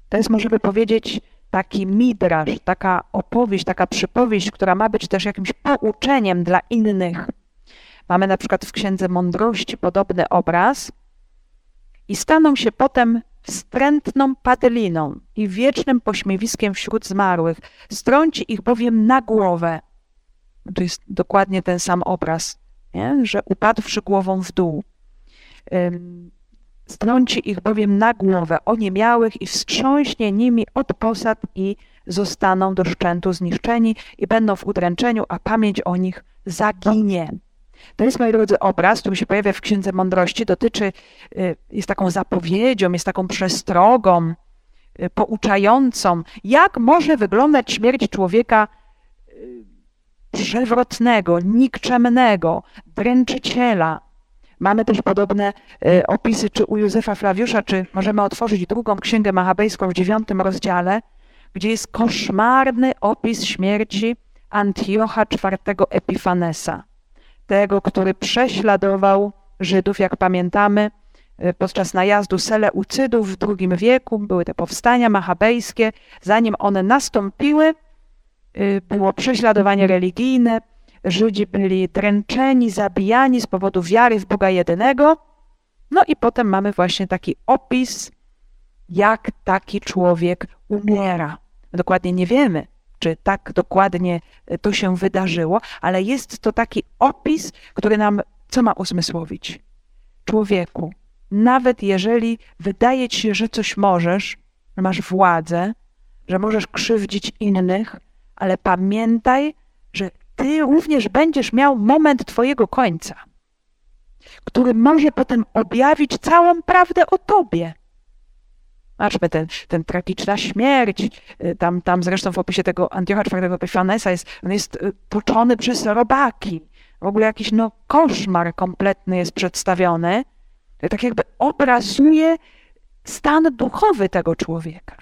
To jest, możemy powiedzieć, taki midrasz, taka opowieść, taka przypowieść, która ma być też jakimś pouczeniem dla innych. Mamy na przykład w Księdze Mądrości podobny obraz. I staną się potem wstrętną padliną i wiecznym pośmiewiskiem wśród zmarłych. Strąci ich bowiem na głowę. To jest dokładnie ten sam obraz, nie? że upadłszy głową w dół. Strąci ich bowiem na głowę oniemiałych i wstrząśnie nimi od posad i zostaną do szczętu zniszczeni i będą w udręczeniu, a pamięć o nich zaginie. To jest, moi drodzy, obraz, który się pojawia w Księdze Mądrości, dotyczy, y, jest taką zapowiedzią, jest taką przestrogą y, pouczającą, jak może wyglądać śmierć człowieka y, przewrotnego, nikczemnego, dręczyciela. Mamy też podobne opisy, czy u Józefa Flawiusza, czy możemy otworzyć drugą księgę machabejską w dziewiątym rozdziale, gdzie jest koszmarny opis śmierci Antiocha IV Epifanesa tego, który prześladował Żydów, jak pamiętamy, e, podczas najazdu Seleucydów w II wieku. Były te powstania machabejskie. Zanim one nastąpiły, e, było prześladowanie religijne. Żydzi byli dręczeni, zabijani z powodu wiary w Boga jedynego. No i potem mamy właśnie taki opis, jak taki człowiek umiera. Dokładnie nie wiemy, czy tak dokładnie e, to się wydarzyło, ale jest to taki opis, który nam co ma uzmysłowić? Człowieku, nawet jeżeli wydaje ci się, że coś możesz, że masz władzę, że możesz krzywdzić innych, ale pamiętaj, że ty również będziesz miał moment twojego końca, który może potem objawić całą prawdę o tobie. Zobaczmy, ten, ten tragiczna śmierć, y, tam, tam zresztą w opisie tego Antiocha IV Epifanesa jest, on jest y, toczony przez robaki. W ogóle jakiś no, koszmar kompletny jest przedstawiony. Tak jakby obrazuje stan duchowy tego człowieka.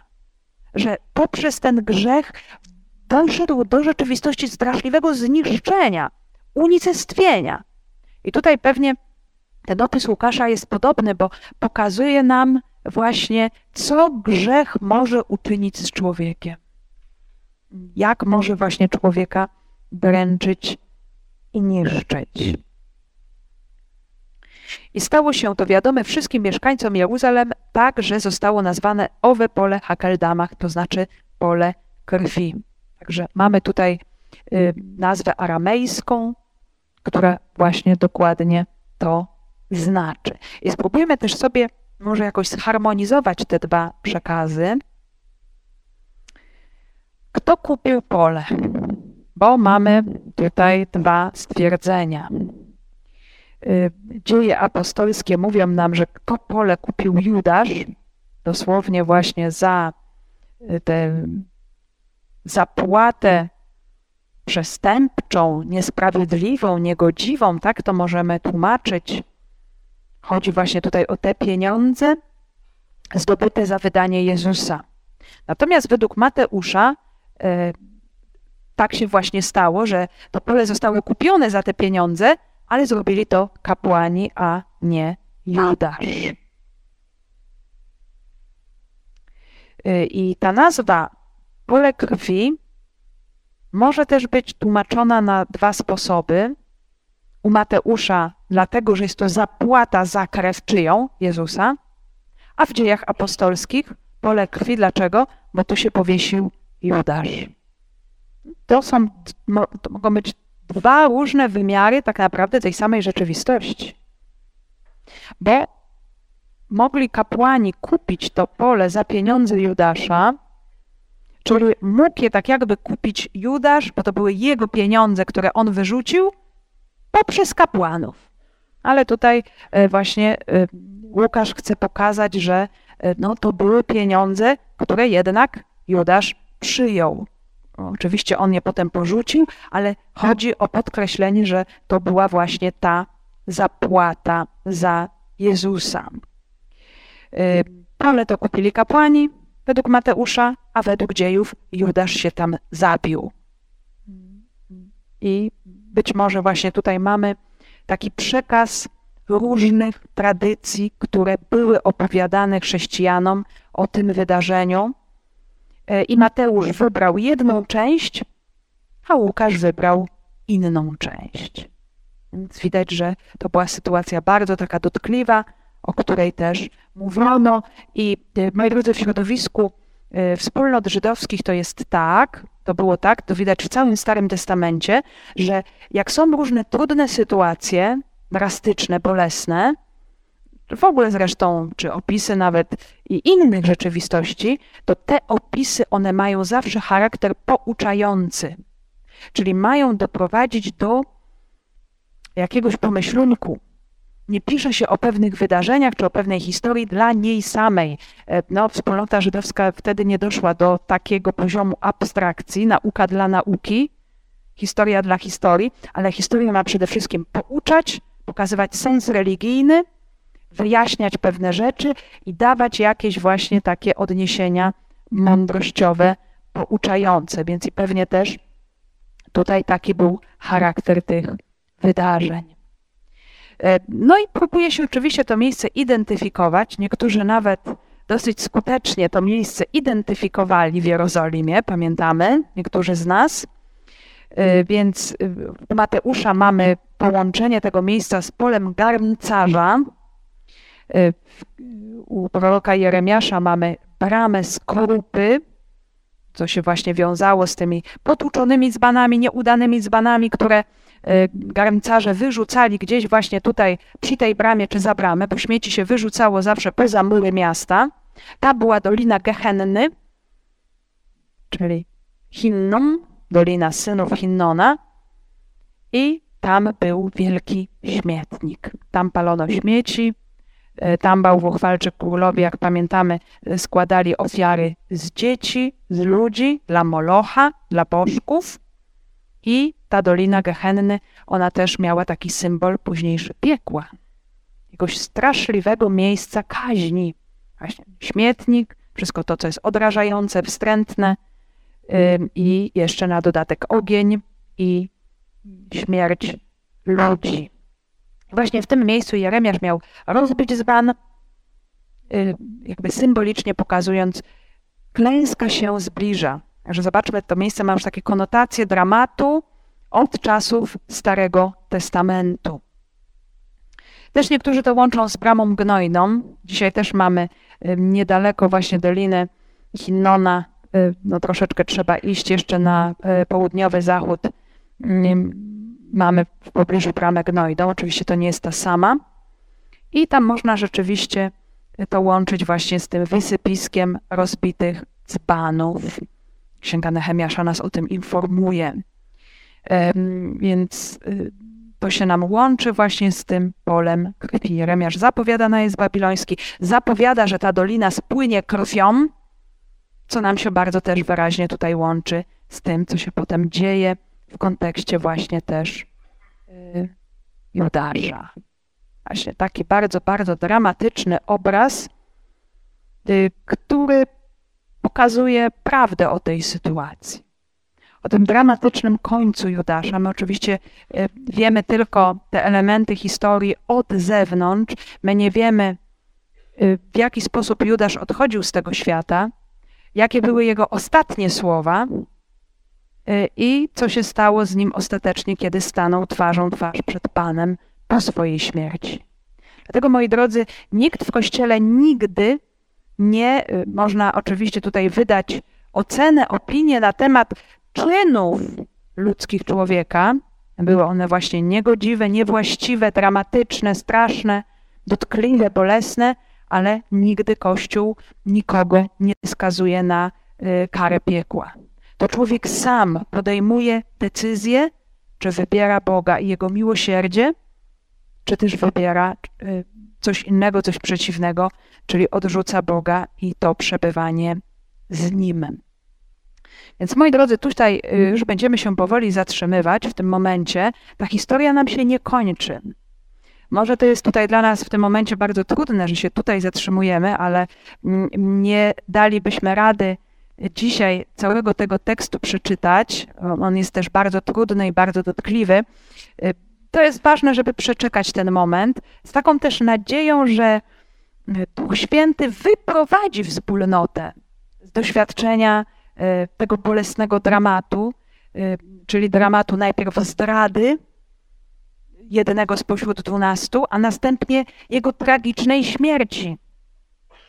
Że poprzez ten grzech doszedł do rzeczywistości straszliwego zniszczenia, unicestwienia. I tutaj pewnie ten opis Łukasza jest podobny, bo pokazuje nam właśnie, co grzech może uczynić z człowiekiem. Jak może właśnie człowieka dręczyć i niszczyć. I stało się to wiadome wszystkim mieszkańcom Jeruzalem, tak, że zostało nazwane owe pole Hakeldamach, to znaczy pole krwi. Także mamy tutaj y, nazwę aramejską, która właśnie dokładnie to znaczy. I spróbujmy też sobie może jakoś zharmonizować te dwa przekazy. Kto kupił pole? Bo mamy tutaj dwa stwierdzenia. Y, dzieje apostolskie mówią nam, że to pole kupił Judasz, dosłownie właśnie za y, tę zapłatę przestępczą, niesprawiedliwą, niegodziwą, tak to możemy tłumaczyć Chodzi właśnie tutaj o te pieniądze zdobyte za wydanie Jezusa. Natomiast według Mateusza e, tak się właśnie stało, że to pole zostało kupione za te pieniądze, ale zrobili to kapłani, a nie Judasz. E, I ta nazwa pole krwi może też być tłumaczona na dwa sposoby u Mateusza, dlatego że jest to zapłata za krew czyją Jezusa, a w dziejach apostolskich pole krwi. Dlaczego? Bo tu się powiesił Judasz. To, są, to mogą być dwa różne wymiary tak naprawdę tej samej rzeczywistości. Bo mogli kapłani kupić to pole za pieniądze Judasza, czyli mógł je tak jakby kupić Judasz, bo to były jego pieniądze, które on wyrzucił, poprzez kapłanów. Ale tutaj e, właśnie e, Łukasz chce pokazać, że e, no, to były pieniądze, które jednak Judasz przyjął. Oczywiście on je potem porzucił, ale chodzi o podkreślenie, że to była właśnie ta zapłata za Jezusa. Pole to kupili kapłani według Mateusza, a według dziejów Judasz się tam zabił. I być może właśnie tutaj mamy taki przekaz różnych tradycji, które były opowiadane chrześcijanom o tym wydarzeniu. I Mateusz wybrał jedną część, a Łukasz wybrał inną część. Więc widać, że to była sytuacja bardzo taka dotkliwa, o której też mówiono. I e, moi drodzy, w środowisku e, wspólnot żydowskich to jest tak, to było tak, to widać w całym Starym Testamencie, że jak są różne trudne sytuacje, drastyczne, bolesne, w ogóle zresztą, czy opisy nawet i innych rzeczywistości, to te opisy, one mają zawsze charakter pouczający, czyli mają doprowadzić do jakiegoś pomyślunku. Nie pisze się o pewnych wydarzeniach czy o pewnej historii dla niej samej. E, no, wspólnota żydowska wtedy nie doszła do takiego poziomu abstrakcji, nauka dla nauki, historia dla historii, ale historia ma przede wszystkim pouczać, pokazywać sens religijny, wyjaśniać pewne rzeczy i dawać jakieś właśnie takie odniesienia mądrościowe, pouczające. Więc i pewnie też tutaj taki był charakter tych wydarzeń. E, no i próbuje się oczywiście to miejsce identyfikować. Niektórzy nawet dosyć skutecznie to miejsce identyfikowali w Jerozolimie, pamiętamy, niektórzy z nas. E, więc w Mateusza mamy połączenie tego miejsca z polem garncarza. E, u proroka Jeremiasza mamy bramę skorupy, co się właśnie wiązało z tymi potłuczonymi dzbanami, nieudanymi dzbanami, które e, garncarze wyrzucali gdzieś właśnie tutaj przy tej bramie czy za bramę, bo śmieci się wyrzucało zawsze poza mury miasta. Ta była Dolina Gehenny, czyli Hinnom, Dolina Synów Hinnona i tam był wielki śmietnik. Tam palono śmieci, e, tam bałwochwalczy królowie, jak pamiętamy, składali ofiary z dzieci, z ludzi, dla Molocha, dla bożków. I ta Dolina Gehenny, ona też miała taki symbol późniejszy piekła. Jakiegoś straszliwego miejsca kaźni. Właśnie śmietnik, wszystko to, co jest odrażające, wstrętne i jeszcze na dodatek ogień i śmierć ludzi. Właśnie w tym miejscu Jeremiasz miał rozbić zban, jakby symbolicznie pokazując, klęska się zbliża. Także zobaczmy, to miejsce ma już takie konotacje dramatu od czasów Starego Testamentu. Też niektórzy to łączą z bramą gnojną. Dzisiaj też mamy niedaleko właśnie Doliny Hinnona. Y, no troszeczkę trzeba iść jeszcze na południowy zachód mamy w pobliżu bramę Gnojdą. Oczywiście to nie jest ta sama. I tam można rzeczywiście to łączyć właśnie z tym wysypiskiem rozbitych dzbanów. Księga Nehemiasza nas o tym informuje. Więc y, to się nam łączy właśnie z tym polem krwi. Jeremiasz zapowiada na jest babiloński, zapowiada, że ta dolina spłynie krwią, co nam się bardzo też wyraźnie tutaj łączy z tym, co się potem dzieje w kontekście właśnie też y, Judasza. Właśnie taki bardzo, bardzo dramatyczny obraz, y, który pokazuje prawdę o tej sytuacji. O tym dramatycznym końcu Judasza. My oczywiście y, wiemy tylko te elementy historii od zewnątrz. My nie wiemy, w jaki sposób Judasz odchodził z tego świata, jakie były jego ostatnie słowa, Y, i co się stało z nim ostatecznie, kiedy stanął twarzą twarz przed Panem po swojej śmierci. Dlatego, moi drodzy, nikt w Kościele nigdy nie, y, można oczywiście tutaj wydać ocenę, opinię na temat czynów ludzkich człowieka. Były one właśnie niegodziwe, niewłaściwe, dramatyczne, straszne, dotkliwe, bolesne, ale nigdy Kościół nikogo nie skazuje na y, karę piekła to człowiek sam podejmuje decyzję, czy wybiera Boga i Jego miłosierdzie, czy też wybiera y, coś innego, coś przeciwnego, czyli odrzuca Boga i to przebywanie z Nim. Więc moi drodzy, tutaj y, już będziemy się powoli zatrzymywać w tym momencie. Ta historia nam się nie kończy. Może to jest tutaj dla nas w tym momencie bardzo trudne, że się tutaj zatrzymujemy, ale mm, nie dalibyśmy rady dzisiaj całego tego tekstu przeczytać. On jest też bardzo trudny i bardzo dotkliwy. To jest ważne, żeby przeczekać ten moment, z taką też nadzieją, że Duch Święty wyprowadzi wspólnotę z doświadczenia e, tego bolesnego dramatu, e, czyli dramatu najpierw zdrady jednego spośród dwunastu, a następnie jego tragicznej śmierci,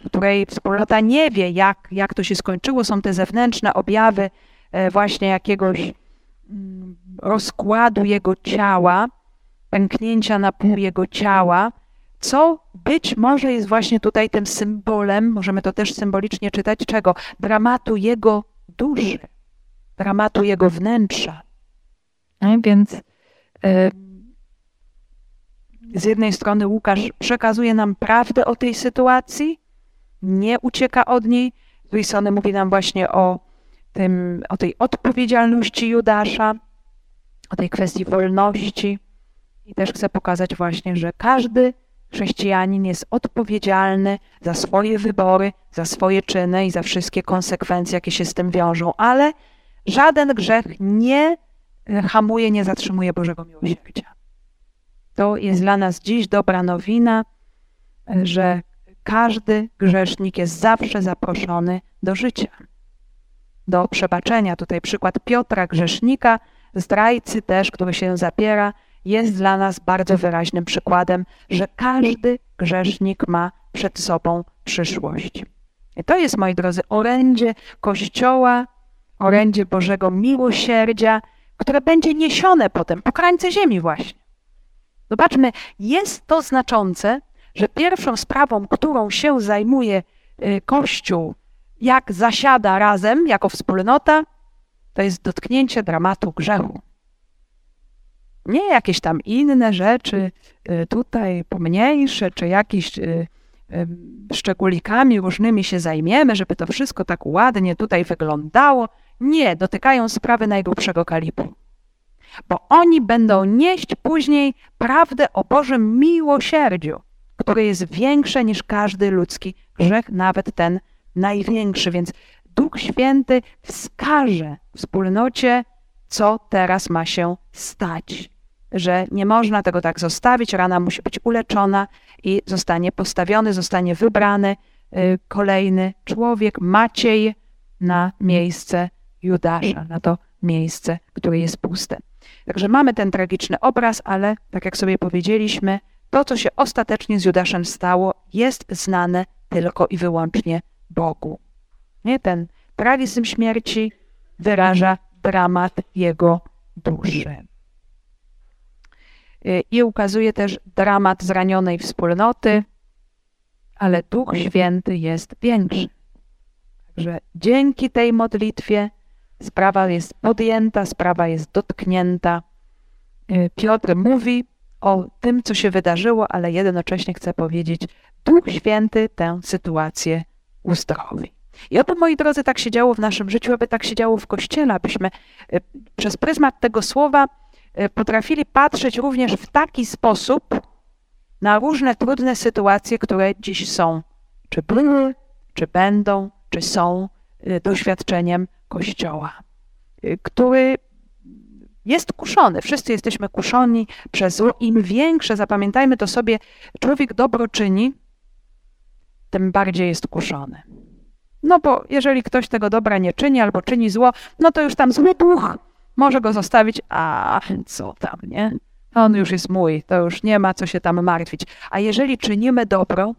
której wspólnota nie wie, jak, jak to się skończyło. Są te zewnętrzne objawy e, właśnie jakiegoś mm, rozkładu jego ciała, pęknięcia na pół jego ciała, co być może jest właśnie tutaj tym symbolem, możemy to też symbolicznie czytać, czego? Dramatu jego duszy, dramatu jego wnętrza. Więc e, z jednej strony Łukasz przekazuje nam prawdę o tej sytuacji, nie ucieka od niej. Z drugiej strony mówi nam właśnie o, tym, o tej odpowiedzialności Judasza, o tej kwestii wolności. I też chce pokazać właśnie, że każdy chrześcijanin jest odpowiedzialny za swoje wybory, za swoje czyny i za wszystkie konsekwencje, jakie się z tym wiążą, ale żaden grzech nie hamuje, nie zatrzymuje Bożego miłosierdzia. To jest dla nas dziś dobra nowina, że każdy grzesznik jest zawsze zaproszony do życia, do przebaczenia. Tutaj przykład Piotra, grzesznika, zdrajcy też, który się zapiera, jest dla nas bardzo wyraźnym przykładem, że każdy grzesznik ma przed sobą przyszłość. I to jest, moi drodzy, orędzie Kościoła, orędzie Bożego miłosierdzia, które będzie niesione potem po krańce ziemi właśnie. Zobaczmy, jest to znaczące, że pierwszą sprawą, którą się zajmuje y, Kościół, jak zasiada razem jako wspólnota, to jest dotknięcie dramatu grzechu. Nie jakieś tam inne rzeczy, y, tutaj pomniejsze, czy jakieś y, szczególikami różnymi się zajmiemy, żeby to wszystko tak ładnie tutaj wyglądało. Nie, dotykają sprawy najgrubszego kalibru bo oni będą nieść później prawdę o Bożym miłosierdziu, które jest większe niż każdy ludzki grzech, nawet ten największy. Więc Duch Święty wskaże wspólnocie, co teraz ma się stać. Że nie można tego tak zostawić, rana musi być uleczona i zostanie postawiony, zostanie wybrany y, kolejny człowiek, Maciej, na miejsce Judasza, na to miejsce, które jest puste. Także mamy ten tragiczny obraz, ale tak jak sobie powiedzieliśmy, to, co się ostatecznie z Judaszem stało, jest znane tylko i wyłącznie Bogu. Nie? Ten tragizm śmierci wyraża dramat jego duszy. Y, I ukazuje też dramat zranionej wspólnoty, ale Duch Święty jest większy. Także dzięki tej modlitwie Sprawa jest podjęta, sprawa jest dotknięta. Y, Piotr mówi o tym, co się wydarzyło, ale jednocześnie chce powiedzieć, Duch Święty tę sytuację uzdrowi. I oby, moi drodzy, tak się działo w naszym życiu, aby tak się działo w Kościele, abyśmy y, przez pryzmat tego słowa potrafili patrzeć również w taki sposób na różne trudne sytuacje, które dziś są, czy były, czy będą, czy są doświadczeniem Kościoła, y, który jest kuszony. Wszyscy jesteśmy kuszoni przez zło. Im większe, zapamiętajmy to sobie, człowiek dobro czyni, tym bardziej jest kuszony. No bo jeżeli ktoś tego dobra nie czyni albo czyni zło, no to już tam zły duch może go zostawić, a co tam, nie? On już jest mój, to już nie ma co się tam martwić. A jeżeli czynimy dobro,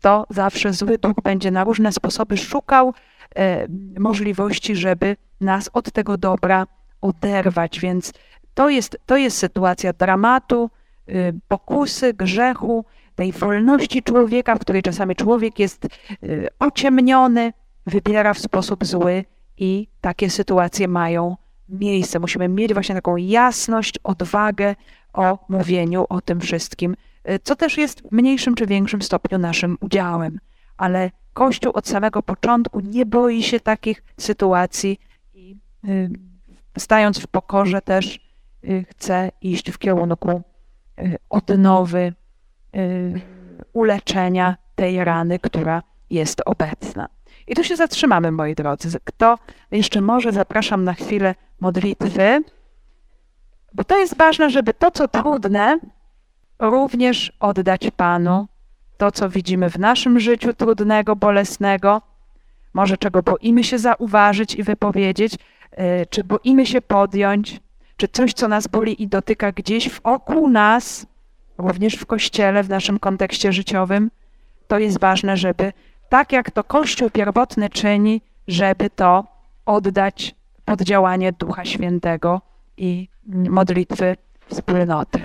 to zawsze zły duch będzie na różne sposoby szukał E, możliwości, żeby nas od tego dobra oderwać. Więc to jest, to jest sytuacja dramatu, y, pokusy, grzechu, tej wolności człowieka, w której czasami człowiek jest y, ociemniony, wybiera w sposób zły i takie sytuacje mają miejsce. Musimy mieć właśnie taką jasność, odwagę o mówieniu o tym wszystkim, y, co też jest w mniejszym czy większym stopniu naszym udziałem. Ale Kościół od samego początku nie boi się takich sytuacji i y, stając w pokorze też y, chce iść w kierunku odnowy, uleczenia tej rany, która jest obecna. I tu się zatrzymamy, moi drodzy. Kto jeszcze może, zapraszam na chwilę modlitwy. Bo to jest ważne, żeby to, co trudne, również oddać Panu. To, co widzimy w naszym życiu trudnego, bolesnego, może czego boimy się zauważyć i wypowiedzieć, yy, czy boimy się podjąć, czy coś, co nas boli i dotyka gdzieś wokół nas, również w kościele, w naszym kontekście życiowym, to jest ważne, żeby tak jak to Kościół pierwotny czyni, żeby to oddać pod działanie Ducha Świętego i modlitwy wspólnoty.